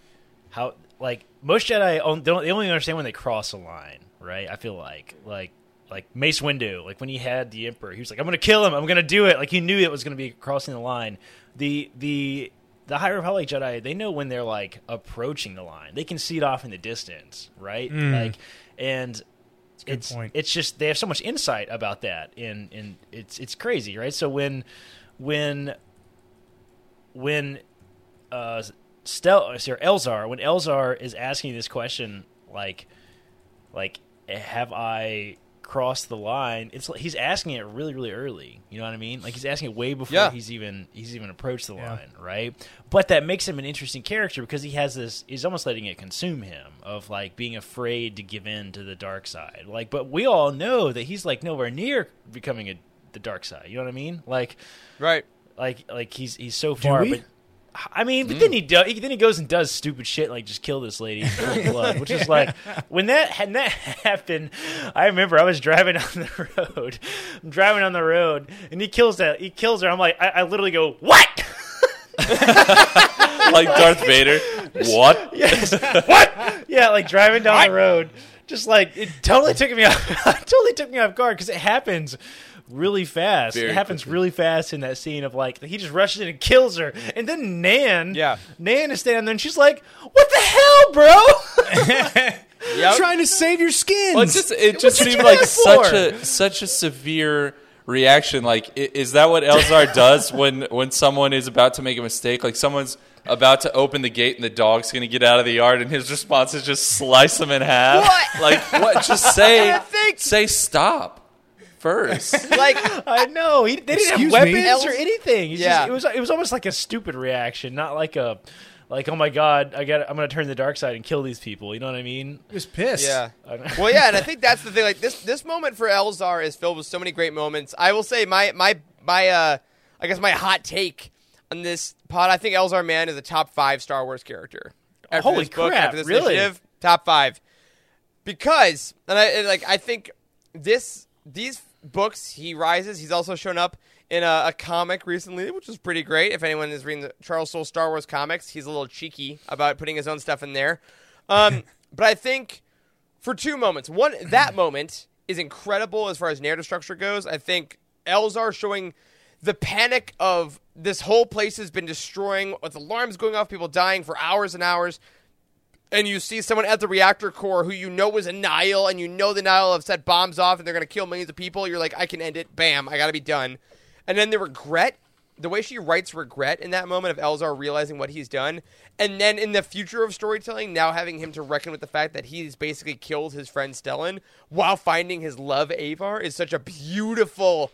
how like most Jedi on- they, don't, they only understand when they cross a line, right? I feel like like like Mace Windu, like when he had the Emperor, he was like, "I'm gonna kill him. I'm gonna do it." Like he knew it was gonna be crossing the line. The the the High Republic Jedi, they know when they're like approaching the line. They can see it off in the distance, right? Like, and it's point. it's just they have so much insight about that, and and it's it's crazy, right? So when when when uh Stel uh, sorry, Elzar when Elzar is asking this question like like have I crossed the line it's like he's asking it really really early you know what I mean like he's asking it way before Yeah. he's even he's even approached the Yeah. line right but that makes him an interesting character because he has this he's almost letting it consume him of like being afraid to give in to the dark side like but we all know that he's like nowhere near becoming a the dark side you know what I mean like right. like like he's he's so far we? but I mean, but mm. then he does. Then he goes and does stupid shit like just kill this lady *laughs* blood, which is like when that when that *laughs* happened. I remember I was driving *laughs* on the road. I'm driving on the road, and he kills that. He kills her. I'm like, I, I literally go, what? Like Darth Vader? What? yes, what? Yeah, like driving down the road, just like it totally took me off. totally took me off guard because it happens really fast. Very it happens quickly. really fast in that scene of like he just rushes in and kills her, and then Nan, Yeah. Nan is standing there and she's like, "What the hell, bro?" *laughs* *laughs* Yep. Trying to save your skin. Well, it just it just seemed like that such a such a severe reaction. Like, is that what Elzar *laughs* does when when someone is about to make a mistake? Like, someone's about to open the gate and the dog's going to get out of the yard, and his response is just slice him in half. What? Like, what? Just say think- say stop first. *laughs* Like, I know he, they didn't Excuse have me? weapons or anything. It's Yeah. just, it was it was almost like a stupid reaction, not like a like oh my god, I got I'm gonna turn the dark side and kill these people. You know what I mean? He was pissed. yeah. I don't- Well, yeah, and I *laughs* think that's the thing. Like this, this moment for Elzar is filled with so many great moments. I will say my my my uh, I guess my hot take on this pod. I think Elzar Mann is a top five Star Wars character. After Holy this book, crap, After this really? initiative, top five. Because and I and, like I think this these books he rises. He's also shown up in a, a comic recently, which is pretty great. If anyone is reading the Charles Soule Star Wars comics, he's a little cheeky about putting his own stuff in there. Um, *laughs* but I think for two moments. One, that moment is incredible as far as narrative structure goes. I think Elzar showing the panic of this whole place has been destroying with alarms going off, people dying for hours and hours. And you see someone at the reactor core who you know was a Nihil, and you know the Nihil have set bombs off and they're going to kill millions of people, you're like, I can end it. Bam, I got to be done. And then the regret, the way she writes regret in that moment of Elzar realizing what he's done, and then in the future of storytelling, now having him to reckon with the fact that he's basically killed his friend Stellan while finding his love Avar is such a beautiful,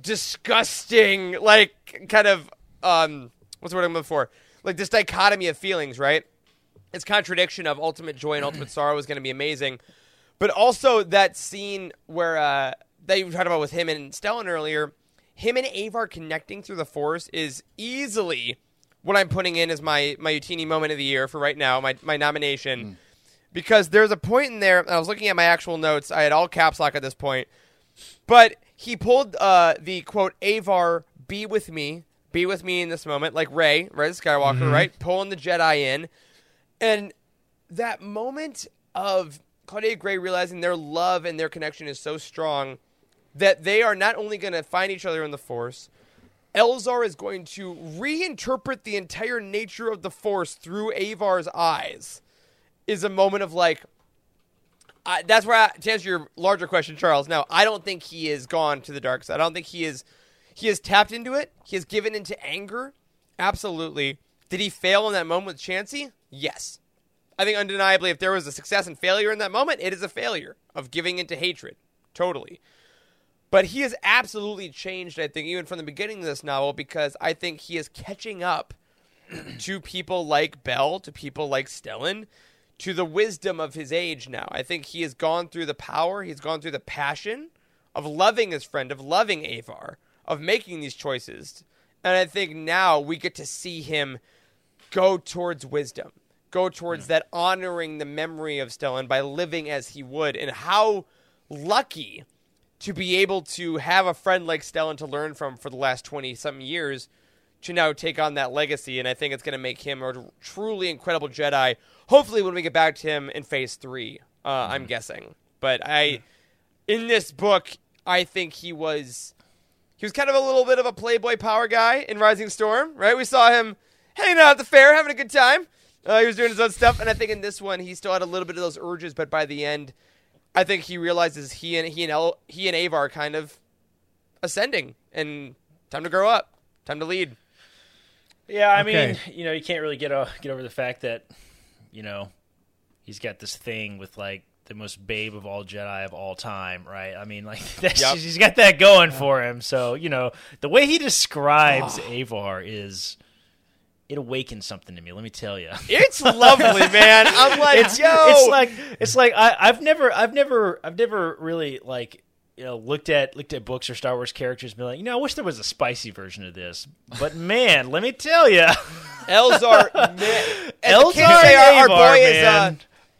disgusting, like kind of um, what's the word I'm looking for? Like this dichotomy of feelings, right? Its contradiction of ultimate joy and ultimate sorrow is going to be amazing, but also that scene where uh, that you talked about with him and Stellan earlier, him and Avar connecting through the Force is easily what I'm putting in as my my Youtini moment of the year for right now, my my nomination. Because there's a point in there, I was looking at my actual notes. I had all caps lock at this point, but he pulled uh, the quote Avar, "Be with me, be with me in this moment," like Ray, Rey Skywalker, Mhm. right, pulling the Jedi in, and that moment of Claudia Gray realizing their love and their connection is so strong that they are not only going to find each other in the Force, Elzar is going to reinterpret the entire nature of the Force through Avar's eyes. Is a moment of like, I, that's where I, to answer your larger question, Charles. Now, I don't think he is gone to the dark side. I don't think he is. He has tapped into it. He has given into anger. Absolutely. Did he fail in that moment with Chancey? Yes. I think undeniably, if there was a success and failure in that moment, it is a failure of giving into hatred. Totally. But he has absolutely changed, I think, even from the beginning of this novel, because I think he is catching up *clears throat* to people like Bell, to people like Stellan, to the wisdom of his age now. I think he has gone through the power, he's gone through the passion of loving his friend, of loving Avar, of making these choices. And I think now we get to see him go towards wisdom, go towards that honoring the memory of Stellan by living as he would. And how lucky to be able to have a friend like Stellan to learn from for the last 20 something years to now take on that legacy. And I think it's going to make him a truly incredible Jedi. Hopefully, when we get back to him in phase three, uh, I'm guessing. But I, in this book, I think he was. He was kind of a little bit of a playboy power guy in Rising Storm, right? We saw him hanging out at the fair, having a good time. Uh, he was doing his own stuff, and I think in this one he still had a little bit of those urges, but by the end, I think he realizes he and he and El, he and Ava are kind of ascending, and time to grow up, time to lead. Yeah, I Okay. mean, you know, you can't really get o- get over the fact that, you know, he's got this thing with like the most babe of all Jedi of all time, right? I mean, like *laughs* that's Yep. he's got that going for him. So you know, the way he describes Oh. Avar is. It awakens something to me. Let me tell you, *laughs* It's lovely, man. I'm like, it's, yo. it's like it's like I, I've never, I've never, I've never really like you know looked at looked at books or Star Wars characters and been like, you know, I wish there was a spicy version of this. But man, let me tell you, *laughs* Elzar, *laughs* man, Elzar say, our, our boy Avar, is, uh, man.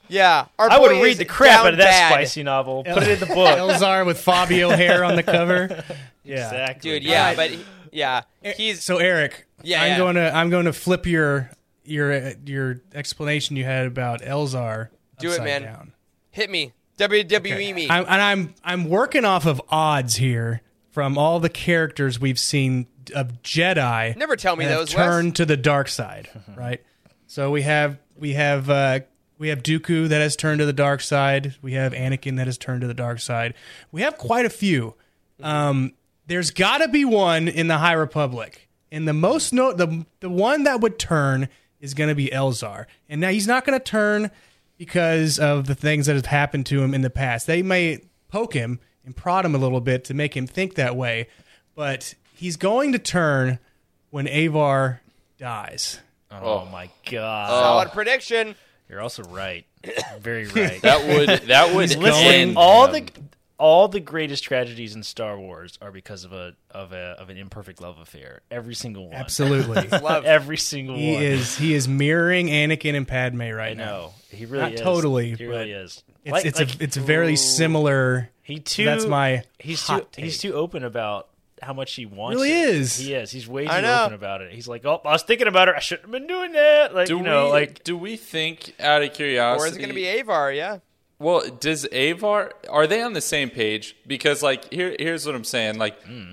yeah, our I would boy read is the crap out of that bad. spicy novel. Put it in the book. Elzar with Fabio hair on the cover. Yeah, Exactly. dude. Yeah, but yeah, he's So Eric, Yeah, I'm yeah. going to I'm going to flip your your uh, your explanation you had about Elzar. do it, man. down. Hit me, WWE me. I'm, and I'm I'm working off of odds here from all the characters we've seen of Jedi. Never tell me that have those, Wes. To the dark side, *laughs* right? So we have we have uh, we have Dooku that has turned to the dark side. We have Anakin that has turned to the dark side. We have quite a few. Um, there's got to be one in the High Republic, and the most note the the one that would turn is going to be Elzar. And now he's not going to turn because of the things that have happened to him in the past. They may poke him and prod him a little bit to make him think that way, but he's going to turn when Avar dies. Oh, oh. my god! Oh. Solid prediction. You're also right. Very right. That would that would end all him. the all the greatest tragedies in Star Wars are because of a of a of an imperfect love affair. Every single one. Absolutely. *laughs* Love. *laughs* Every single He one. is he is mirroring Anakin and Padme right I now. know. He really Not is. totally, He really is. It's Like- it's like- a it's a very similar. He too. That's my He's hot too. He's too open about how much he wants. Really it. is. He is. He's way too I know. open about it. He's like, oh, I was thinking about it. I shouldn't have been doing that. Like do you know, we like do we think out of curiosity Or is it going to be Avar? Yeah. Well, does Avar are they on the same page? Because like here here's what I'm saying. Like Hmm.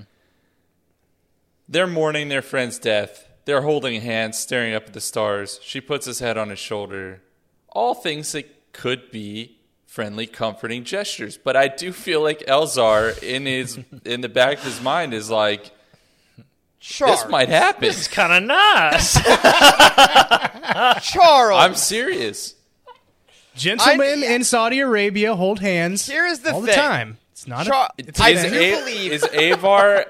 they're mourning their friend's death. They're holding hands, staring up at the stars. She puts his head on his shoulder. All things that could be friendly, comforting gestures. But I do feel like Elzar, in his *laughs* in the back of his mind, is like, Charles. this might happen. It's kind of nice. Charles. I'm serious. Gentlemen in Saudi Arabia hold hands Here's the all the time. It's not a, Char- it's a I do A- believe- is Avar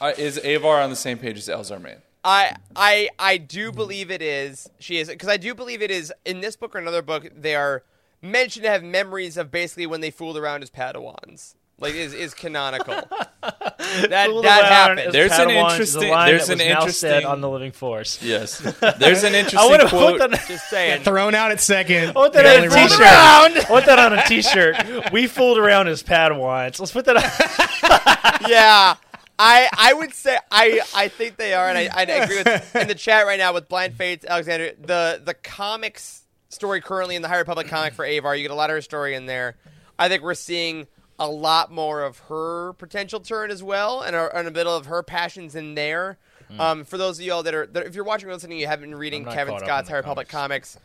uh, is Avar on the same page as Elzar Mann? I I I do believe it is. She is because I do believe it is in this book or another book. They are mentioned to have memories of basically when they fooled around as Padawans. Like is is canonical. *laughs* that that happened. as There's an Padawans is interesting- line there's that an was now interesting- said on the Living Force. Yes. *laughs* There's an I interesting would have quote. put that. Just saying. Thrown out at second. I want that on a rolled t-shirt. around. I want that on a *laughs* t-shirt. We fooled around as Padawans. Let's put that on. yeah. I I would say I I think they are, and I, I agree with in the chat right now with Blind Fates, Alexander. The the comics story currently in the High Republic comic for Avar, you get a lot of her story in there. I think we're seeing a lot more of her potential turn as well, and a, and a bit of her passions in there. Um, for those of y'all that are, that if you're watching or listening, you haven't been reading Cavan Scott's in High Republic comics.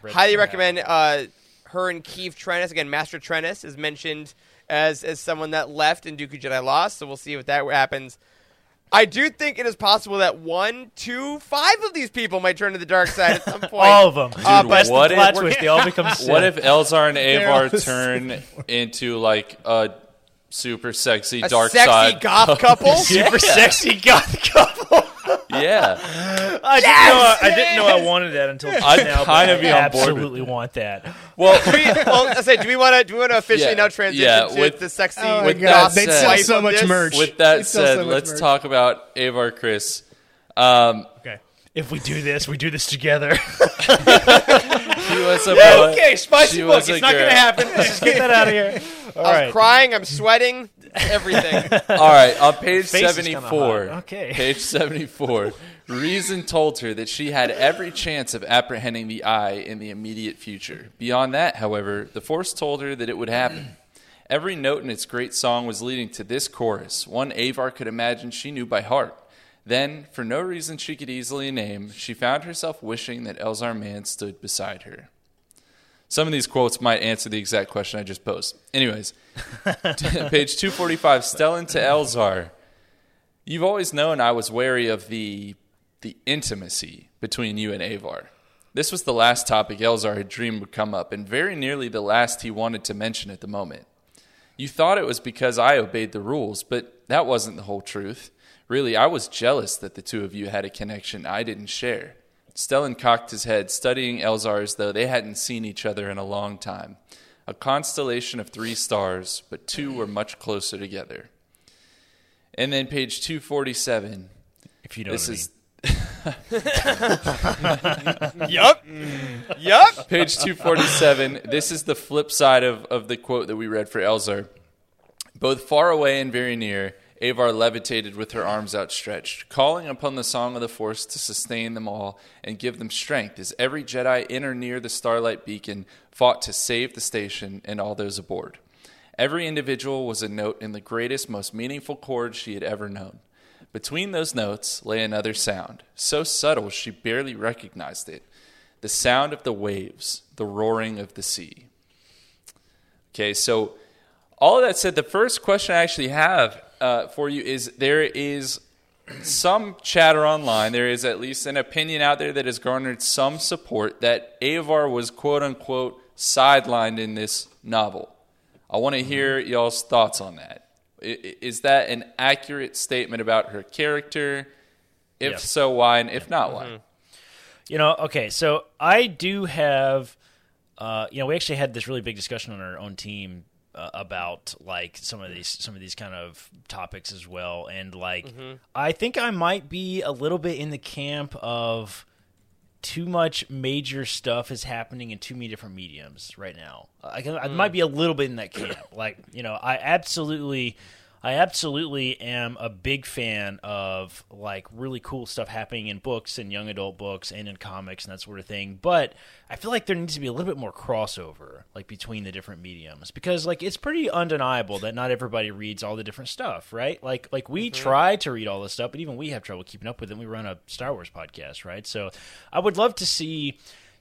read Highly recommend uh, her and Keeve Trennis. Again, Master Trennis is mentioned as as someone that left and Dooku Jedi lost, so we'll see if that happens. I do think it is possible that one, two, five of these people might turn to the dark side at some *laughs* point. All of them. Uh, Dude, but what the plot if- twist. They all become *laughs* What if Elzar and Avar *laughs* turn into like a super sexy a dark sexy side goth couple? super Yeah. sexy goth couple? Yeah. I didn't know. I, I didn't know I wanted that until just I'd now. but kinda I be on board with absolutely want that. Well, Do *laughs* we, well, I say, do we want to do we want to officially Yeah, now transition yeah, to with- the sexy Oh my With God, that they'd said- sell so much this? merch. with that They'd sell said, so much let's merch. talk about Avar Kriss. Um, Okay. If we do this, we do this together. *laughs* *laughs* she was a *laughs* Yeah, okay, spicy she book. It's not going to happen. Let's just get that out of here. *laughs* All I'm right. crying, I'm sweating, everything. *laughs* All right, on page Face 74. Okay. Page 74. Reason told her that she had every chance of apprehending the eye in the immediate future. Beyond that, however, the Force told her that it would happen. Every note in its great song was leading to this chorus, one Avar could imagine she knew by heart. Then, for no reason she could easily name, she found herself wishing that Elzar Mann stood beside her. Some of these quotes might answer the exact question I just posed. Anyways, *laughs* page 245, Stellan to Elzar. You've always known I was wary of the the intimacy between you and Avar. This was the last topic Elzar had dreamed would come up, and very nearly the last he wanted to mention at the moment. You thought it was because I obeyed the rules, but that wasn't the whole truth. Really, I was jealous that the two of you had a connection I didn't share. Stellan cocked his head, studying Elzar as though they hadn't seen each other in a long time. A constellation of three stars, but two were much closer together. And then page 247. If you know This what I is *laughs* yup. Yup. page 247. This is the flip side of, of the quote that we read for Elzar. Both far away and very near, Avar levitated with her arms outstretched, calling upon the song of the Force to sustain them all and give them strength as every Jedi in or near the Starlight Beacon fought to save the station and all those aboard. Every individual was a note in the greatest, most meaningful chord she had ever known. Between those notes lay another sound, so subtle she barely recognized it the sound of the waves, the roaring of the sea. Okay, so all that said, the first question I actually have uh, for you is there is some chatter online, there is at least an opinion out there that has garnered some support that Avar was quote unquote sidelined in this novel. I want to hear y'all's thoughts on that. Is that an accurate statement about her character? If Yeah. so, why? And if not, why? You know, okay, so I do have, uh, you know, we actually had this really big discussion on our own team uh, about like some of these some of these kind of topics as well, and like I think I might be a little bit in the camp of too much major stuff is happening in too many different mediums right now. I, can, I might be a little bit in that camp. Like, you know, I absolutely I absolutely am a big fan of like really cool stuff happening in books and young adult books and in comics and that sort of thing. But I feel like there needs to be a little bit more crossover like between the different mediums because like it's pretty undeniable that not everybody reads all the different stuff, right? Like like we mm-hmm. try to read all this stuff, but even we have trouble keeping up with it. We run a Star Wars podcast, right? So I would love to see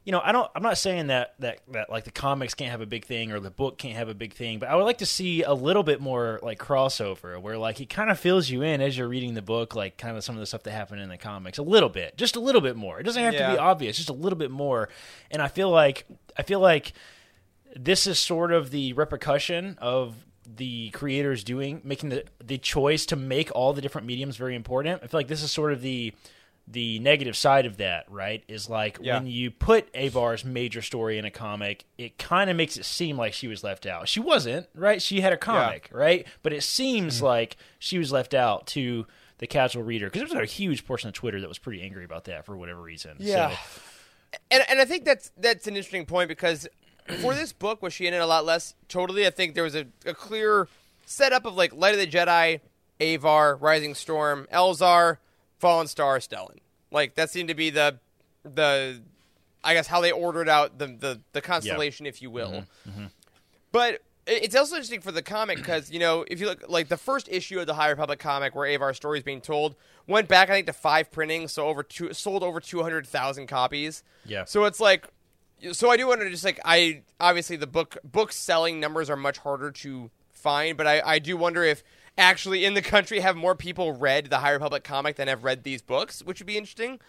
you know, I don't. I'm not saying that that that like the comics can't have a big thing or the book can't have a big thing, but I would like to see a little bit more like crossover, where like he kind of fills you in as you're reading the book, like kind of some of the stuff that happened in the comics, a little bit, just a little bit more. It doesn't have to be obvious, just a little bit more. And I feel like I feel like this is sort of the repercussion of the creators doing making the the choice to make all the different mediums very important. I feel like this is sort of the the negative side of that, right? Is like Yeah. when you put Avar's major story in a comic, it kind of makes it seem like she was left out. She wasn't, right? She had a comic, right? But it seems mm-hmm. like she was left out to the casual reader because there was a huge portion of Twitter that was pretty angry about that for whatever reason. Yeah. So, and and I think that's that's an interesting point because for this book, was she in it a lot less? Totally, I think there was a, a clear setup of like Light of the Jedi, Avar, Rising Storm, Elzar, Fallen Star, Stellan. Like that seemed to be the the I guess how they ordered out the the, the constellation, if you will. Mm-hmm. Mm-hmm. But it's also interesting for the comic because you know if you look like the first issue of the High Republic comic where Avar's story is being told went back I think to five printings, so over two sold over two hundred thousand copies. Yeah. So it's like, so I do want to just like I obviously the book book selling numbers are much harder to find, but I I do wonder if actually in the country have more people read the High Republic comic than have read these books, which would be interesting.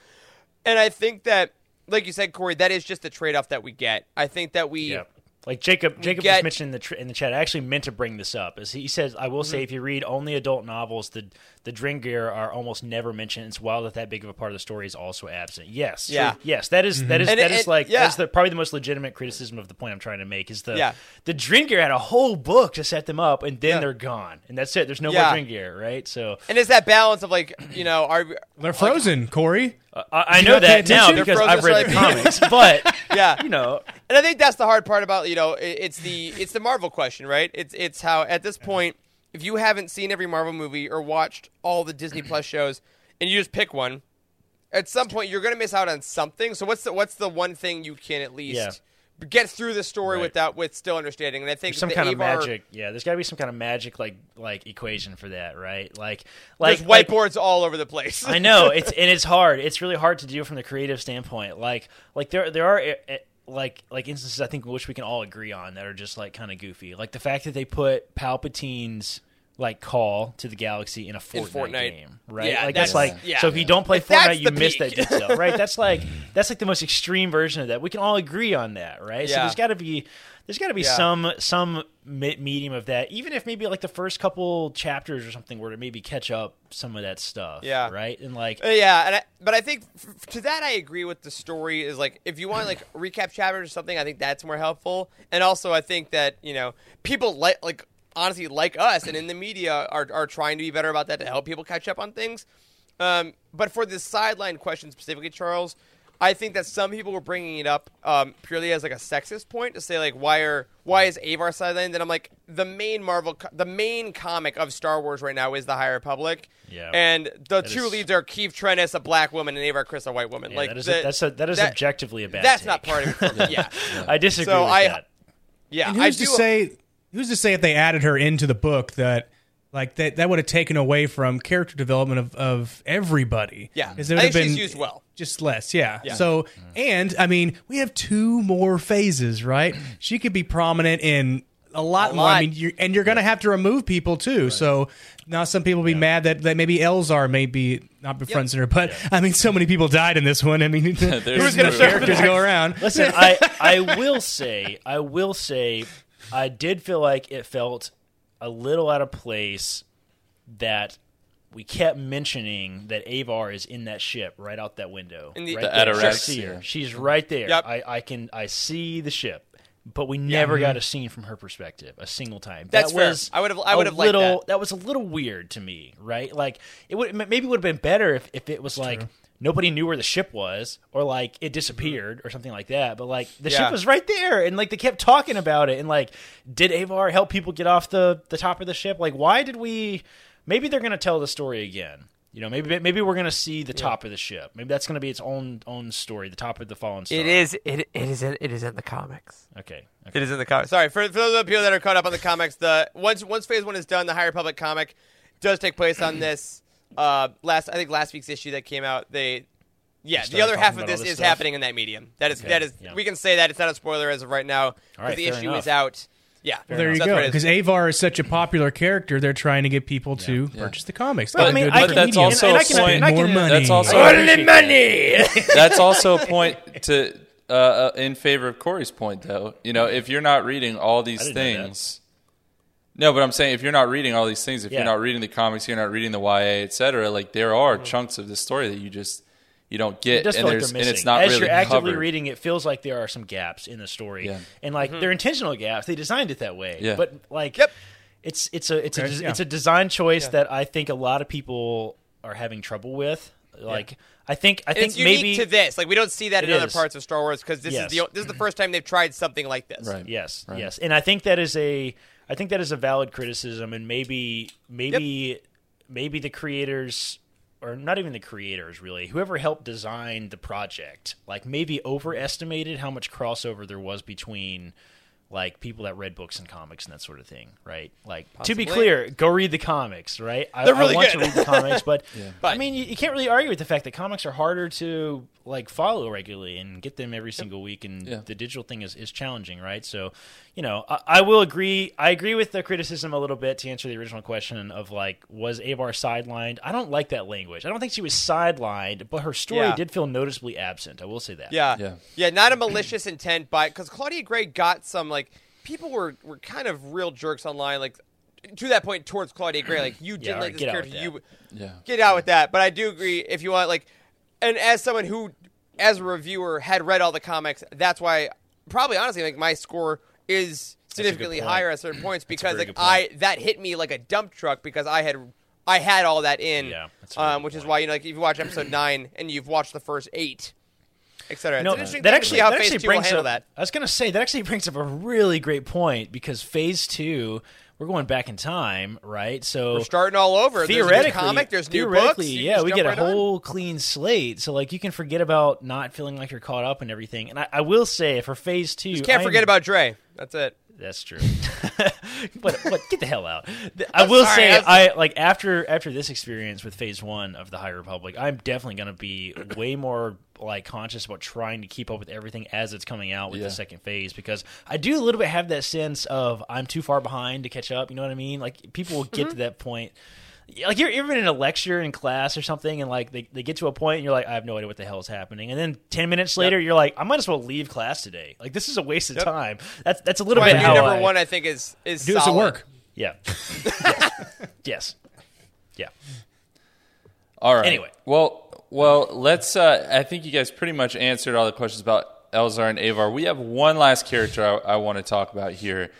And I think that, like you said, Corey, that is just the trade off that we get. I think that we. Like Jacob, Jacob get- just mentioned in the tr- in the chat. I actually meant to bring this up. As he says, I will Mm-hmm. say, if you read only adult novels, the the Drengir are almost never mentioned. It's wild that that big of a part of the story is also absent. Yes, Yeah. yes, that is- that mm-hmm. is And- that is and- like yeah. that's the probably the most legitimate criticism of the point I'm trying to make is the Yeah. the Drengir had a whole book to set them up, and then Yeah. they're gone, and that's it. There's no Yeah. more Drengir, right? So And it's that balance of like, you know, are They're frozen, Corey. Uh, I, I know that now because They're I've read the frozen comics, but *laughs* yeah, you know, and I think that's the hard part about you know it, it's the it's the Marvel question, right? It's it's how at this point, if you haven't seen every Marvel movie or watched all the Disney Plus *clears throat* shows, and you just pick one, at some point you're going to miss out on something. So what's the what's the one thing you can at least Yeah. get through the story Right. without with still understanding? And I think There's some the kind Avar- of magic. Yeah, there's got to be some kind of magic like like equation for that, right? Like like There's like- whiteboards all over the place. I know it's *laughs* and it's hard. It's really hard to do from the creative standpoint. Like like there there are. Eh, eh, like like instances I think which we can all agree on that are just like kind of goofy. Like the fact that they put Palpatine's like call to the galaxy in a Fortnite, Fortnite. game, right? Yeah, like that's, that's- like yeah. so if you don't play That's Fortnite, you miss that detail, right? That's like *laughs* that's like the most extreme version of that. We can all agree on that, right? Yeah. So there's got to be there's got to be Yeah. some some medium of that, even if maybe like the first couple chapters or something were to maybe catch up some of that stuff, Yeah. right? And like Uh, yeah, and I, but I think f- to that I agree with the story is like if you want like recap chapters or something, I think that's more helpful. And also, I think that you know people like like honestly like us and in the media are are trying to be better about that to help people catch up on things. Um, but for this sideline question specifically, Charles, I think that some people were bringing it up um, purely as like a sexist point to say like why are why is Avar sidelined? And I'm like the main Marvel co- the main comic of Star Wars right now is the High Republic. Yeah. And the two is- leads are Keeve Trennis, a black woman, and Avar Kriss, a white woman. Yeah, like that is the- a, that's a, that is that- objectively a bad. That's take. not part of it. For me. *laughs* Yeah. I disagree So with I- that. Yeah. And I who's do. to say? Who's to say if they added her into the book that like that that would have taken away from character development of, of everybody? Yeah. because there I would have think been she's used well. just less. Yeah. Yeah. So and I mean we have two more phases, right? *clears throat* She could be prominent in. A lot A more. I lot. mean, you're, and you're going to have to remove people too. So now some people will be mad that, that maybe Elzar may be not befriending her, but I mean, so many people died in this one. I mean, *laughs* There's who's going to characters go around? Listen, I I will say I will say I did feel like it felt a little out of place that we kept mentioning that Avar is in that ship right out that window. In the- right The there. Ataraxia. See her. She's right there. Yep. I, I can I see the ship. But we never got mm-hmm. a scene from her perspective, a single time. That's that fair. was I would've- I would've liked little, that. was a little weird to me, right? Like it would maybe would have been better if, if it was like nobody knew where the ship was or like it disappeared mm-hmm. or something like that but like the Yeah. ship was right there and like they kept talking about it and like did avar help people get off the the top of the ship like why did we maybe they're gonna tell the story again you know maybe maybe we're gonna see the top of the ship maybe that's gonna be its own own story the top of the fallen star It is. It, it is. In, it is in the comics. okay, It is in the comics. Sorry for, for those of people that are caught up on the comics. The once once Phase One is done, the High Republic comic does take place on *clears throat* this. Uh, last I think last week's issue that came out, they yeah, the other half of this this is stuff? happening in that medium. That is Okay, that is yeah. we can say that it's not a spoiler as of right now. but right, the fair issue enough. is out. Yeah, Well, there you So go. what it is. Because Avar is such a popular character, they're trying to get people to purchase the comics. Well, I mean, good I can- that's media. also and I a can- point. and I can- more money. That's also I appreciate that. that's also a point to uh, uh, in favor of Corey's point, though. You know, if you're not reading all these didn't know that. things, no, but I'm saying if you're not reading all these things, if Yeah. you're not reading the comics, you're not reading the YA, etc. Like there are mm-hmm. chunks of the story that you just you don't get, It does and feel like and it's not As really you're actively covered. reading, it feels like there are some gaps in the story, Yeah. and like mm-hmm. they're intentional gaps. They designed it that way, Yeah. but like Yep. it's it's a it's Okay, a yeah. it's a design choice that I think a lot of people are having trouble with. Like I think I And think it's unique maybe to this. Like we don't see that in It other parts of Star Wars because this Yes. is the this is the mm-hmm. first time they've tried something like this. Right. Yes, Right. yes, and I think that is a I think that is a valid criticism, and maybe maybe maybe the creators or not even the creators really whoever helped design the project like maybe overestimated how much crossover there was between like people that read books and comics and that sort of thing right? Like to be clear go read the comics right? I, They're really I want good. to read the comics but *laughs* i But- mean you, you can't really argue with the fact that comics are harder to like follow regularly and get them every single week and Yeah. the digital thing is, is challenging right? So you know I, I will agree i agree with the criticism a little bit to answer the original question of like was avar sidelined i don't like that language i don't think she was sidelined but her story Yeah. did feel noticeably absent i will say that Yeah. Yeah. Yeah, not a malicious intent by because Claudia Gray got some like people were were kind of real jerks online like to that point towards Claudia Gray like you didn't Yeah, like this get character you Yeah. get out with that but I do agree if you want like and as someone who as a reviewer had read all the comics that's why probably honestly like my score is significantly higher at *clears throat* certain points because like. I that hit me like a dump truck because I had I had all that in Yeah, that's a really um, which is why you know like if you watch episode 9 and you've watched the first 8 etc. No, it's an interesting that actually that actually brings up. that. I was gonna say that actually brings up a really great point because phase two, we're going back in time, right? So We're starting all over. There's theoretically, comic, there's new theoretically, books. Yeah, we get a right on. whole clean slate. So like you can forget about not feeling like you're caught up and everything. And I, I will say for phase two, Just can't I forget about Dre. That's it. That's true. *laughs* but but get the hell out. I will sorry, say I'm- I like after after this experience with Phase One of the High Republic, I'm definitely going to be way more like conscious about trying to keep up with everything as it's coming out with Yeah. the second phase because I do a little bit have that sense of I'm too far behind to catch up. You know what I mean? Like people will get Mm-hmm. to that point. Like you're even in a lecture in class or something, and like they, they get to a point, and you're like, I have no idea what the hell is happening. And then ten minutes later, you're like, I might as well leave class today. Like this is a waste of Yep. time. That's that's a little Why bit new how number I- one, I think, is is Do this at work. yeah. yes. *laughs* yes. Yeah. All right. Anyway. well, well, let's. Uh, I think you guys pretty much answered all the questions about Elzar and Avar. We have one last character I, I want to talk about here,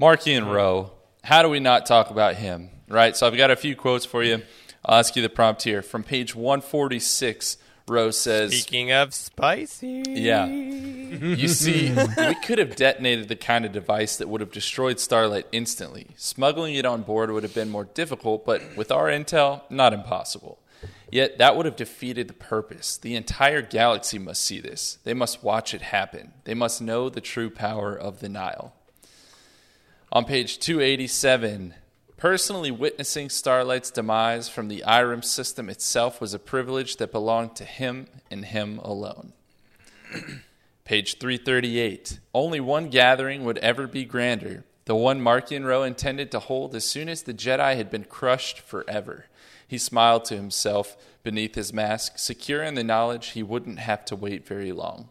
Marchion Ro. How do we not talk about him? Right. So I've got a few quotes for you. I'll ask you the prompt here from page one forty six. Rose says, Speaking of spicy, Yeah. You see, we could have detonated the kind of device that would have destroyed Starlight instantly. Smuggling it on board would have been more difficult, but with our intel, not impossible. Yet that would have defeated the purpose. The entire galaxy must see this. They must watch it happen. They must know the true power of the Nihil. On page 287, personally witnessing Starlight's demise from the Eiram system itself was a privilege that belonged to him and him alone. *clears throat* Page 338. Only one gathering would ever be grander, the one Marchion Ro intended to hold as soon as the Jedi had been crushed forever. He smiled to himself beneath his mask, secure in the knowledge he wouldn't have to wait very long.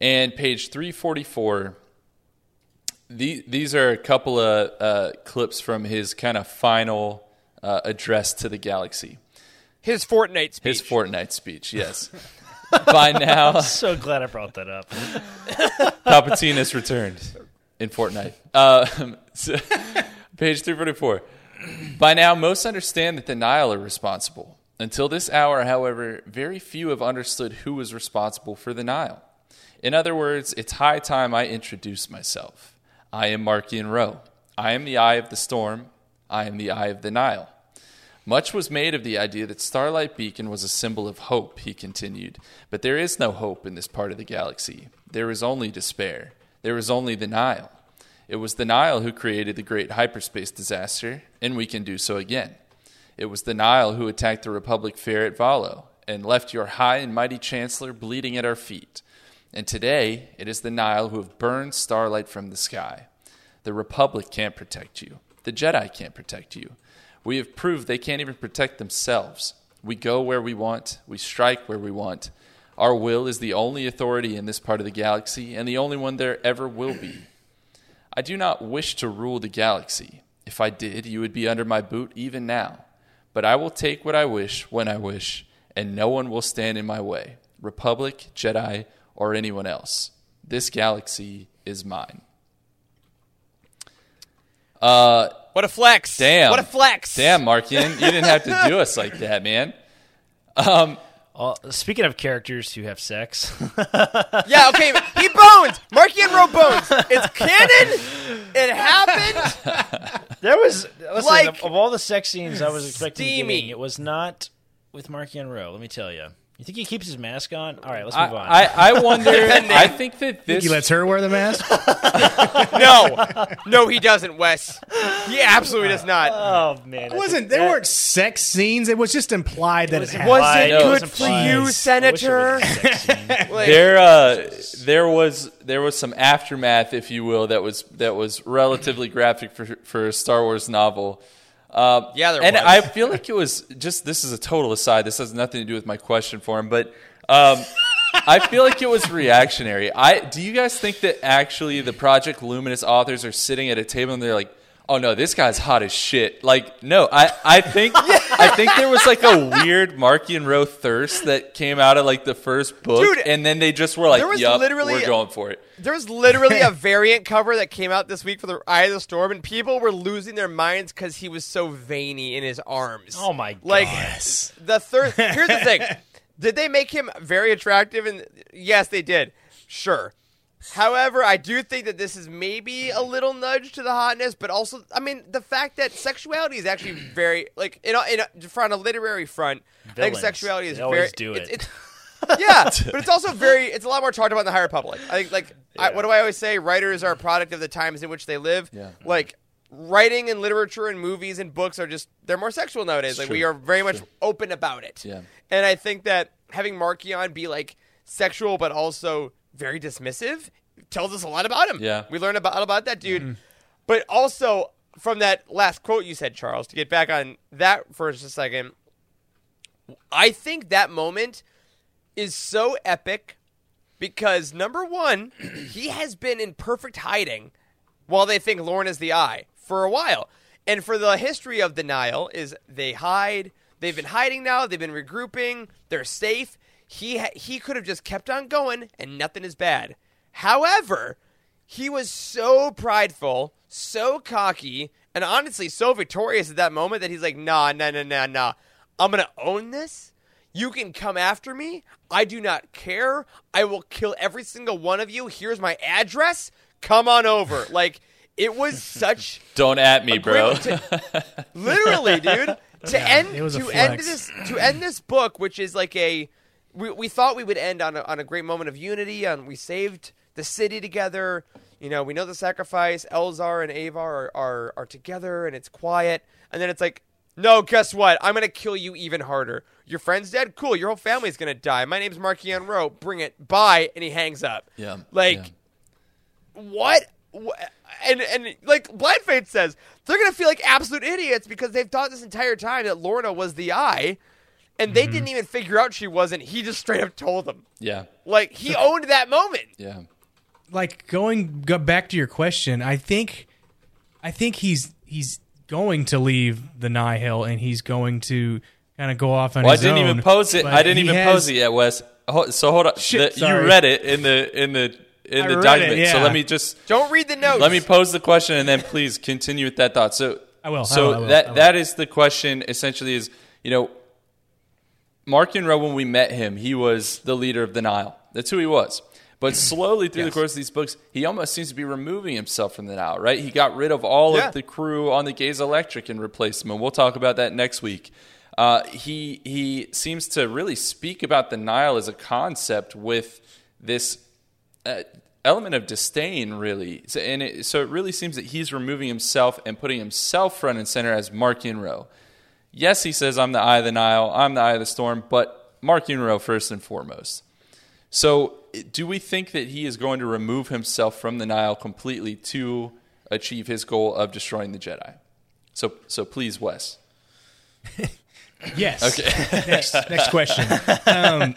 And page 344. The, these are a couple of uh, clips from his kind of final uh, address to the galaxy. his Fortnite speech. His Fortnite speech, yes. *laughs* By now, *laughs* So glad I brought that up. *laughs* Palpatine has returned in Fortnite. Um, so- page 344. By now, most understand that the Nihil are responsible. Until this hour, however, very few have understood who was responsible for the Nihil. In other words, it's high time I introduce myself. I am Marchion Ro. I am the eye of the storm. I am the eye of the Nihil. Much was made of the idea that Starlight Beacon was a symbol of hope, he continued. But there is no hope in this part of the galaxy. There is only despair. There is only the Nihil. It was the Nihil who created the great hyperspace disaster, and we can do so again. It was the Nihil who attacked the Republic fair at Valo and left your high and mighty Chancellor bleeding at our feet. And today, it is the Nihil who have burned starlight from the sky. The Republic can't protect you. The Jedi can't protect you. We have proved they can't even protect themselves. We go where we want, we strike where we want. Our will is the only authority in this part of the galaxy, and the only one there ever will be. I do not wish to rule the galaxy. If I did, you would be under my boot even now. But I will take what I wish when I wish, and no one will stand in my way Republic, Jedi, or anyone else. This galaxy is mine. Uh, What a flex! damn. What a flex! Damn, Marchion. You didn't have to do us like that, man. Um, Uh, speaking of characters who have sex, *laughs* Yeah, okay. He bones. Marchion and Ro bones. It's canon. It happened. there was listen, Like, of, of all the sex scenes I was expecting, steamy. getting, it was not with Marchion and Ro. Let me tell you. You think he keeps his mask on? All right, let's I, move on. I, I wonder. *laughs* I think that Think this. he lets her wear the mask? *laughs* No, no, he doesn't, Wes. He absolutely does not. oh man, It wasn't there weren't sex scenes. It was just implied that it, was happened. Was implied. it No, good it's for you, I it Senator? was a sex scene. *laughs* Like, there uh, there was there was some aftermath, if you will, that was that was relatively graphic for for a Star Wars novel. Uh, Yeah, there and was. I feel like it was just this is a total aside. This has nothing to do with my question for him, but um, I feel like it was reactionary. I do you guys think that actually the Project Luminous authors are sitting at a table and they're like, "Oh no, this guy's hot as shit." Like, no, I I think *laughs* I think there was like a weird Marchion Ro thirst that came out of like the first book, Dude, and then they just were like, there was "Yup, literally- we're going for it." There was literally a *laughs* variant cover that came out this week for the Eye of the Storm, and people were losing their minds because he was so veiny in his arms. Oh my god! Like God. the third. Here's the thing: *laughs* did they make him very attractive? And yes, they did. Sure. However, I do think that this is maybe a little nudge to the hotness, but also, I mean, the fact that sexuality is actually very like in a, in a, from a literary front. I think sexuality is very. do it's- it. it's- yeah, but it's also *laughs* very. It's a lot more talked about in the High Republic. I think, like, I, what do I always say? Writers are a product of the times in which they live. Yeah. Like, writing and literature and movies and books are just they're more sexual nowadays. like, we are very much open about it. Yeah. And I think that having Marchion be like sexual but also very dismissive tells us a lot about him. Yeah. we learn about about that dude. Mm-hmm. But also from that last quote you said, Charles, to get back on that for just a second, I think that moment is so epic because number one, *clears throat* he has been in perfect hiding while they think Lourna is the eye for a while. And for the history of the Nihil is they hide. They've been hiding now. They've been regrouping. They're safe. He ha- he could have just kept on going and nothing is bad. However, he was so prideful, so cocky, and honestly so victorious at that moment that he's like, nah, nah, nah, nah, nah. I'm gonna own this. You can come after me. I do not care. I will kill every single one of you. Here's my address. Come on over. *laughs* Like it was such Don't at me, bro. to- *laughs* literally, dude. To end it was a to end this to end this book, which is like a we, we thought we would end on a, on a great moment of unity. On we saved the city together. You know, we know the sacrifice. Elzar and Avar are, are are together, and it's quiet. And then it's like, no, guess what? I'm gonna kill you even harder. Your friend's dead. Cool. Your whole family's gonna die. My name's Marchion Ro. Bring it. Bye. And he hangs up. Yeah, Like yeah. what? And and like Blind Faith says, they're gonna feel like absolute idiots because they've thought this entire time that Lourna was the eye, and they mm-hmm. didn't even figure out she wasn't. He just straight up told them. yeah, Like he *laughs* owned that moment. yeah. like going go back to your question, I think, I think he's he's going to leave the Nihil and he's going to kind of go off on Well, I didn't own. even pose it. I didn't even has- pose it yet, Wes. So hold on. Shit, The- you read it in the in the in I the document. it, So let me just Don't read the notes. let me pose the question and then please continue with that thought. So I will, I So will, I will, that I will. that is the question. Essentially, is you know Marchion Ro, when we met him, he was the leader of the Nihil. That's who he was. But *clears throat* slowly through the course of these books, he almost seems to be removing himself from the Nihil, right? He got rid of all Yeah. of the crew on the Gaze Electric and replaced them. And we'll talk about that next week. Uh, he he seems to really speak about the Nihil as a concept with this uh, element of disdain, really. So, and it, so it really seems that he's removing himself and putting himself front and center as Marchion Ro. Yes, he says, I'm the eye of the Nihil, I'm the eye of the storm, but Marchion Ro first and foremost. So, do we think that he is going to remove himself from the Nihil completely to achieve his goal of destroying the Jedi? So, so please, Wes. *laughs* Yes. Okay. *laughs* next, next question. Um,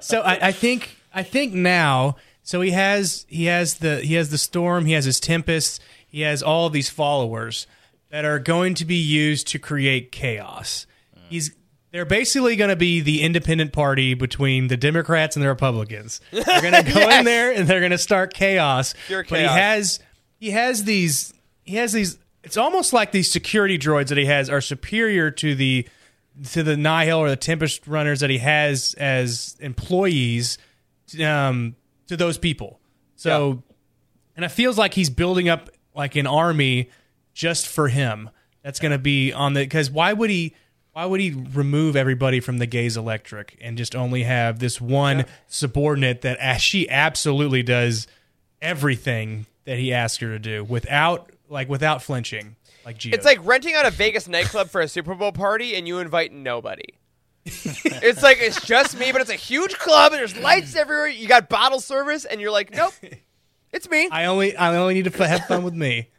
so I, I think I think now. So he has he has the he has the storm. He has his tempest. He has all these followers that are going to be used to create chaos. He's they're basically going to be the independent party between the Democrats and the Republicans. They're going *laughs* to go in there and they're going to start chaos. Pure But he has he has these he has these. It's almost like these security droids that he has are superior to the to the Nihil or the Tempest runners that he has as employees um, to those people. So, and it feels like he's building up like an army just for him. That's going to be on the because why would he? Why would he remove everybody from the Gaze Electric and just only have this one subordinate that as she absolutely does everything that he asked her to do without like without flinching, like Gio. It's like renting out a Vegas nightclub for a Super Bowl party and you invite nobody. *laughs* it's like it's just me, but it's a huge club and there's lights everywhere. You got bottle service, and you're like, nope, it's me. I only I only need to have fun with me.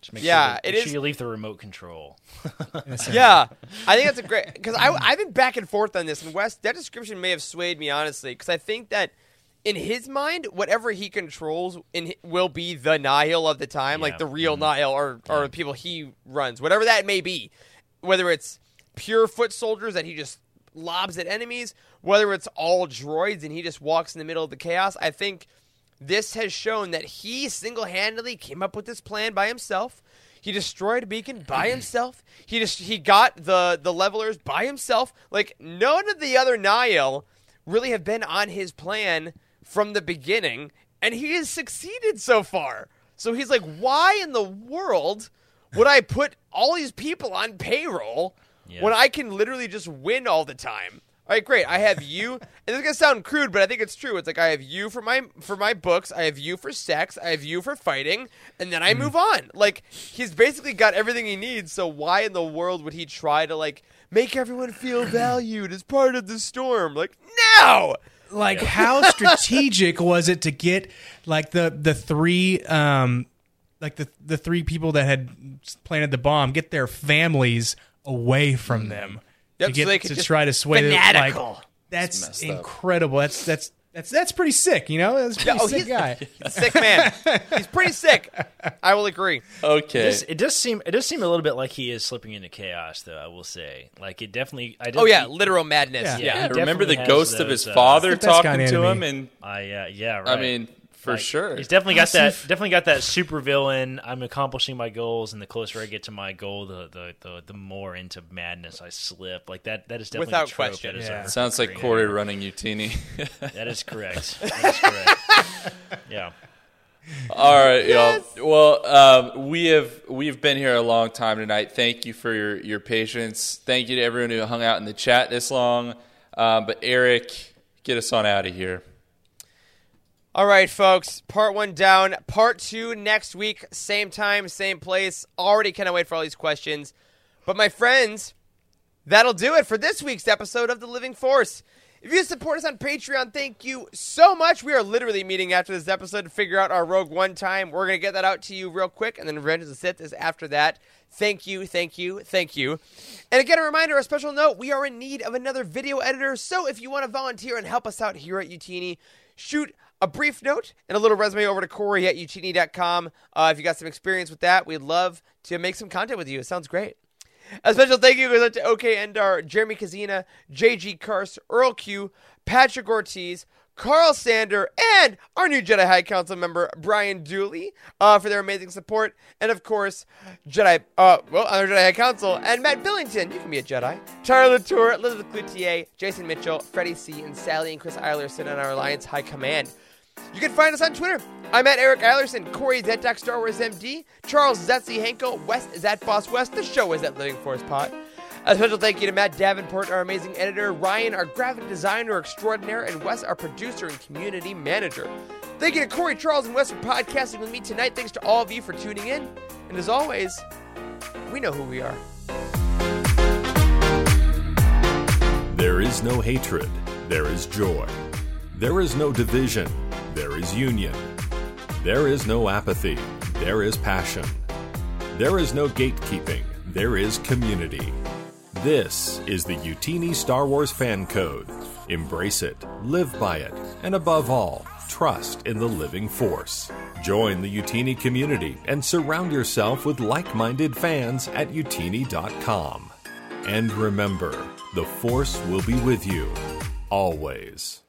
Just make Yeah, sure, it make is- sure you leave the remote control. *laughs* Yeah, I think that's a great because I I've been back and forth on this, and Wes, that description may have swayed me honestly because I think that in his mind, whatever he controls in will be the Nihil of the time, like the real mm-hmm. Nihil or or the people he runs, whatever that may be, whether it's pure foot soldiers that he just lobs at enemies, whether it's all droids and he just walks in the middle of the chaos. I think this has shown that he single-handedly came up with this plan by himself. He destroyed beacon by *clears throat* himself. He just he got the the levelers by himself. Like none of the other Nihil really have been on his plan from the beginning, and he has succeeded so far. So he's like, why in the world would I put all these people on payroll when I can literally just win all the time? All right, great. I have you, and *laughs* this is gonna sound crude, but I think it's true. It's like I have you for my for my books, I have you for sex, I have you for fighting, and then I move on. Like he's basically got everything he needs. So why in the world would he try to like make everyone feel *clears throat* valued as part of the storm? Like no. like how *laughs* strategic was it to get like the the three um like the the three people that had planted the bomb get their families away from them Yep, to so they could to try to sway them, like that's messed up. incredible that's that's that's that's pretty sick you know that's a pretty oh, sick he's- guy He's *laughs* a sick man. He's pretty sick. I will agree. Okay. It does, it does seem it does seem a little bit like he is slipping into chaos, though. I will say, like it definitely. I Oh yeah, definitely- literal madness. Yeah. Yeah. Yeah, he Remember the definitely has ghost of his uh, father That's the best talking kind to of him, and I yeah, yeah, right. I mean, for Like, sure. He's definitely got that. Definitely got that super villain. I'm accomplishing my goals, and the closer I get to my goal, the the the, the more into madness I slip. Like that. That is definitely Without a trope question. That is Yeah. Sounds like Corey error. running Youtini. *laughs* That is correct. *laughs* That is correct. yeah. All right, y'all. Well, um, we have we've been here a long time tonight. Thank you for your your patience. Thank you to everyone who hung out in the chat this long. Uh, but Eric, get us on out of here. All right, folks. Part one down. Part two next week. Same time, same place. Already cannot wait for all these questions. But my friends, that'll do it for this week's episode of The Living Force. If you support us on Patreon, thank you so much. We are literally meeting after this episode to figure out our Rogue One time. We're going to get that out to you real quick, and then Revenge of the Sith is after that. Thank you, thank you, thank you. And again, a reminder, a special note, we are in need of another video editor. So if you want to volunteer and help us out here at Youtini, shoot a brief note and a little resume over to Corey at youtini.com. Uh, if you got some experience with that, we'd love to make some content with you. It sounds great. A special thank you goes out to OK Endar, Jeremy Kazina, JG Karst, Earl Q, Patrick Ortiz, Carl Sander, and our new Jedi High Council member, Brian Dooley, uh, for their amazing support. And of course, Jedi, uh, well, our Jedi High Council, and Matt Billington, you can be a Jedi. Tyler Latour, Elizabeth Cloutier, Jason Mitchell, Freddie C., and Sally and Chris Eiler sit on our Alliance High Command. You can find us on Twitter. I'm at Eric Eilerson, Corey Zetak Star Wars MD, Charles Zetzi Hanckel, West is at Boss West. The show is at Living Force Pod. A special thank you to Matt Davenport, our amazing editor, Ryan, our graphic designer extraordinaire, and Wes, our producer and community manager. Thank you to Corey, Charles, and Wes for podcasting with me tonight. Thanks to all of you for tuning in. And as always, we know who we are. There is no hatred, there is joy. There is no division, there is union. There is no apathy, there is passion. There is no gatekeeping, there is community. This is the Youtini Star Wars Fan Code. Embrace it, live by it, and above all, trust in the living force. Join the Youtini community and surround yourself with like minded fans at youtini.com. And remember, the force will be with you always.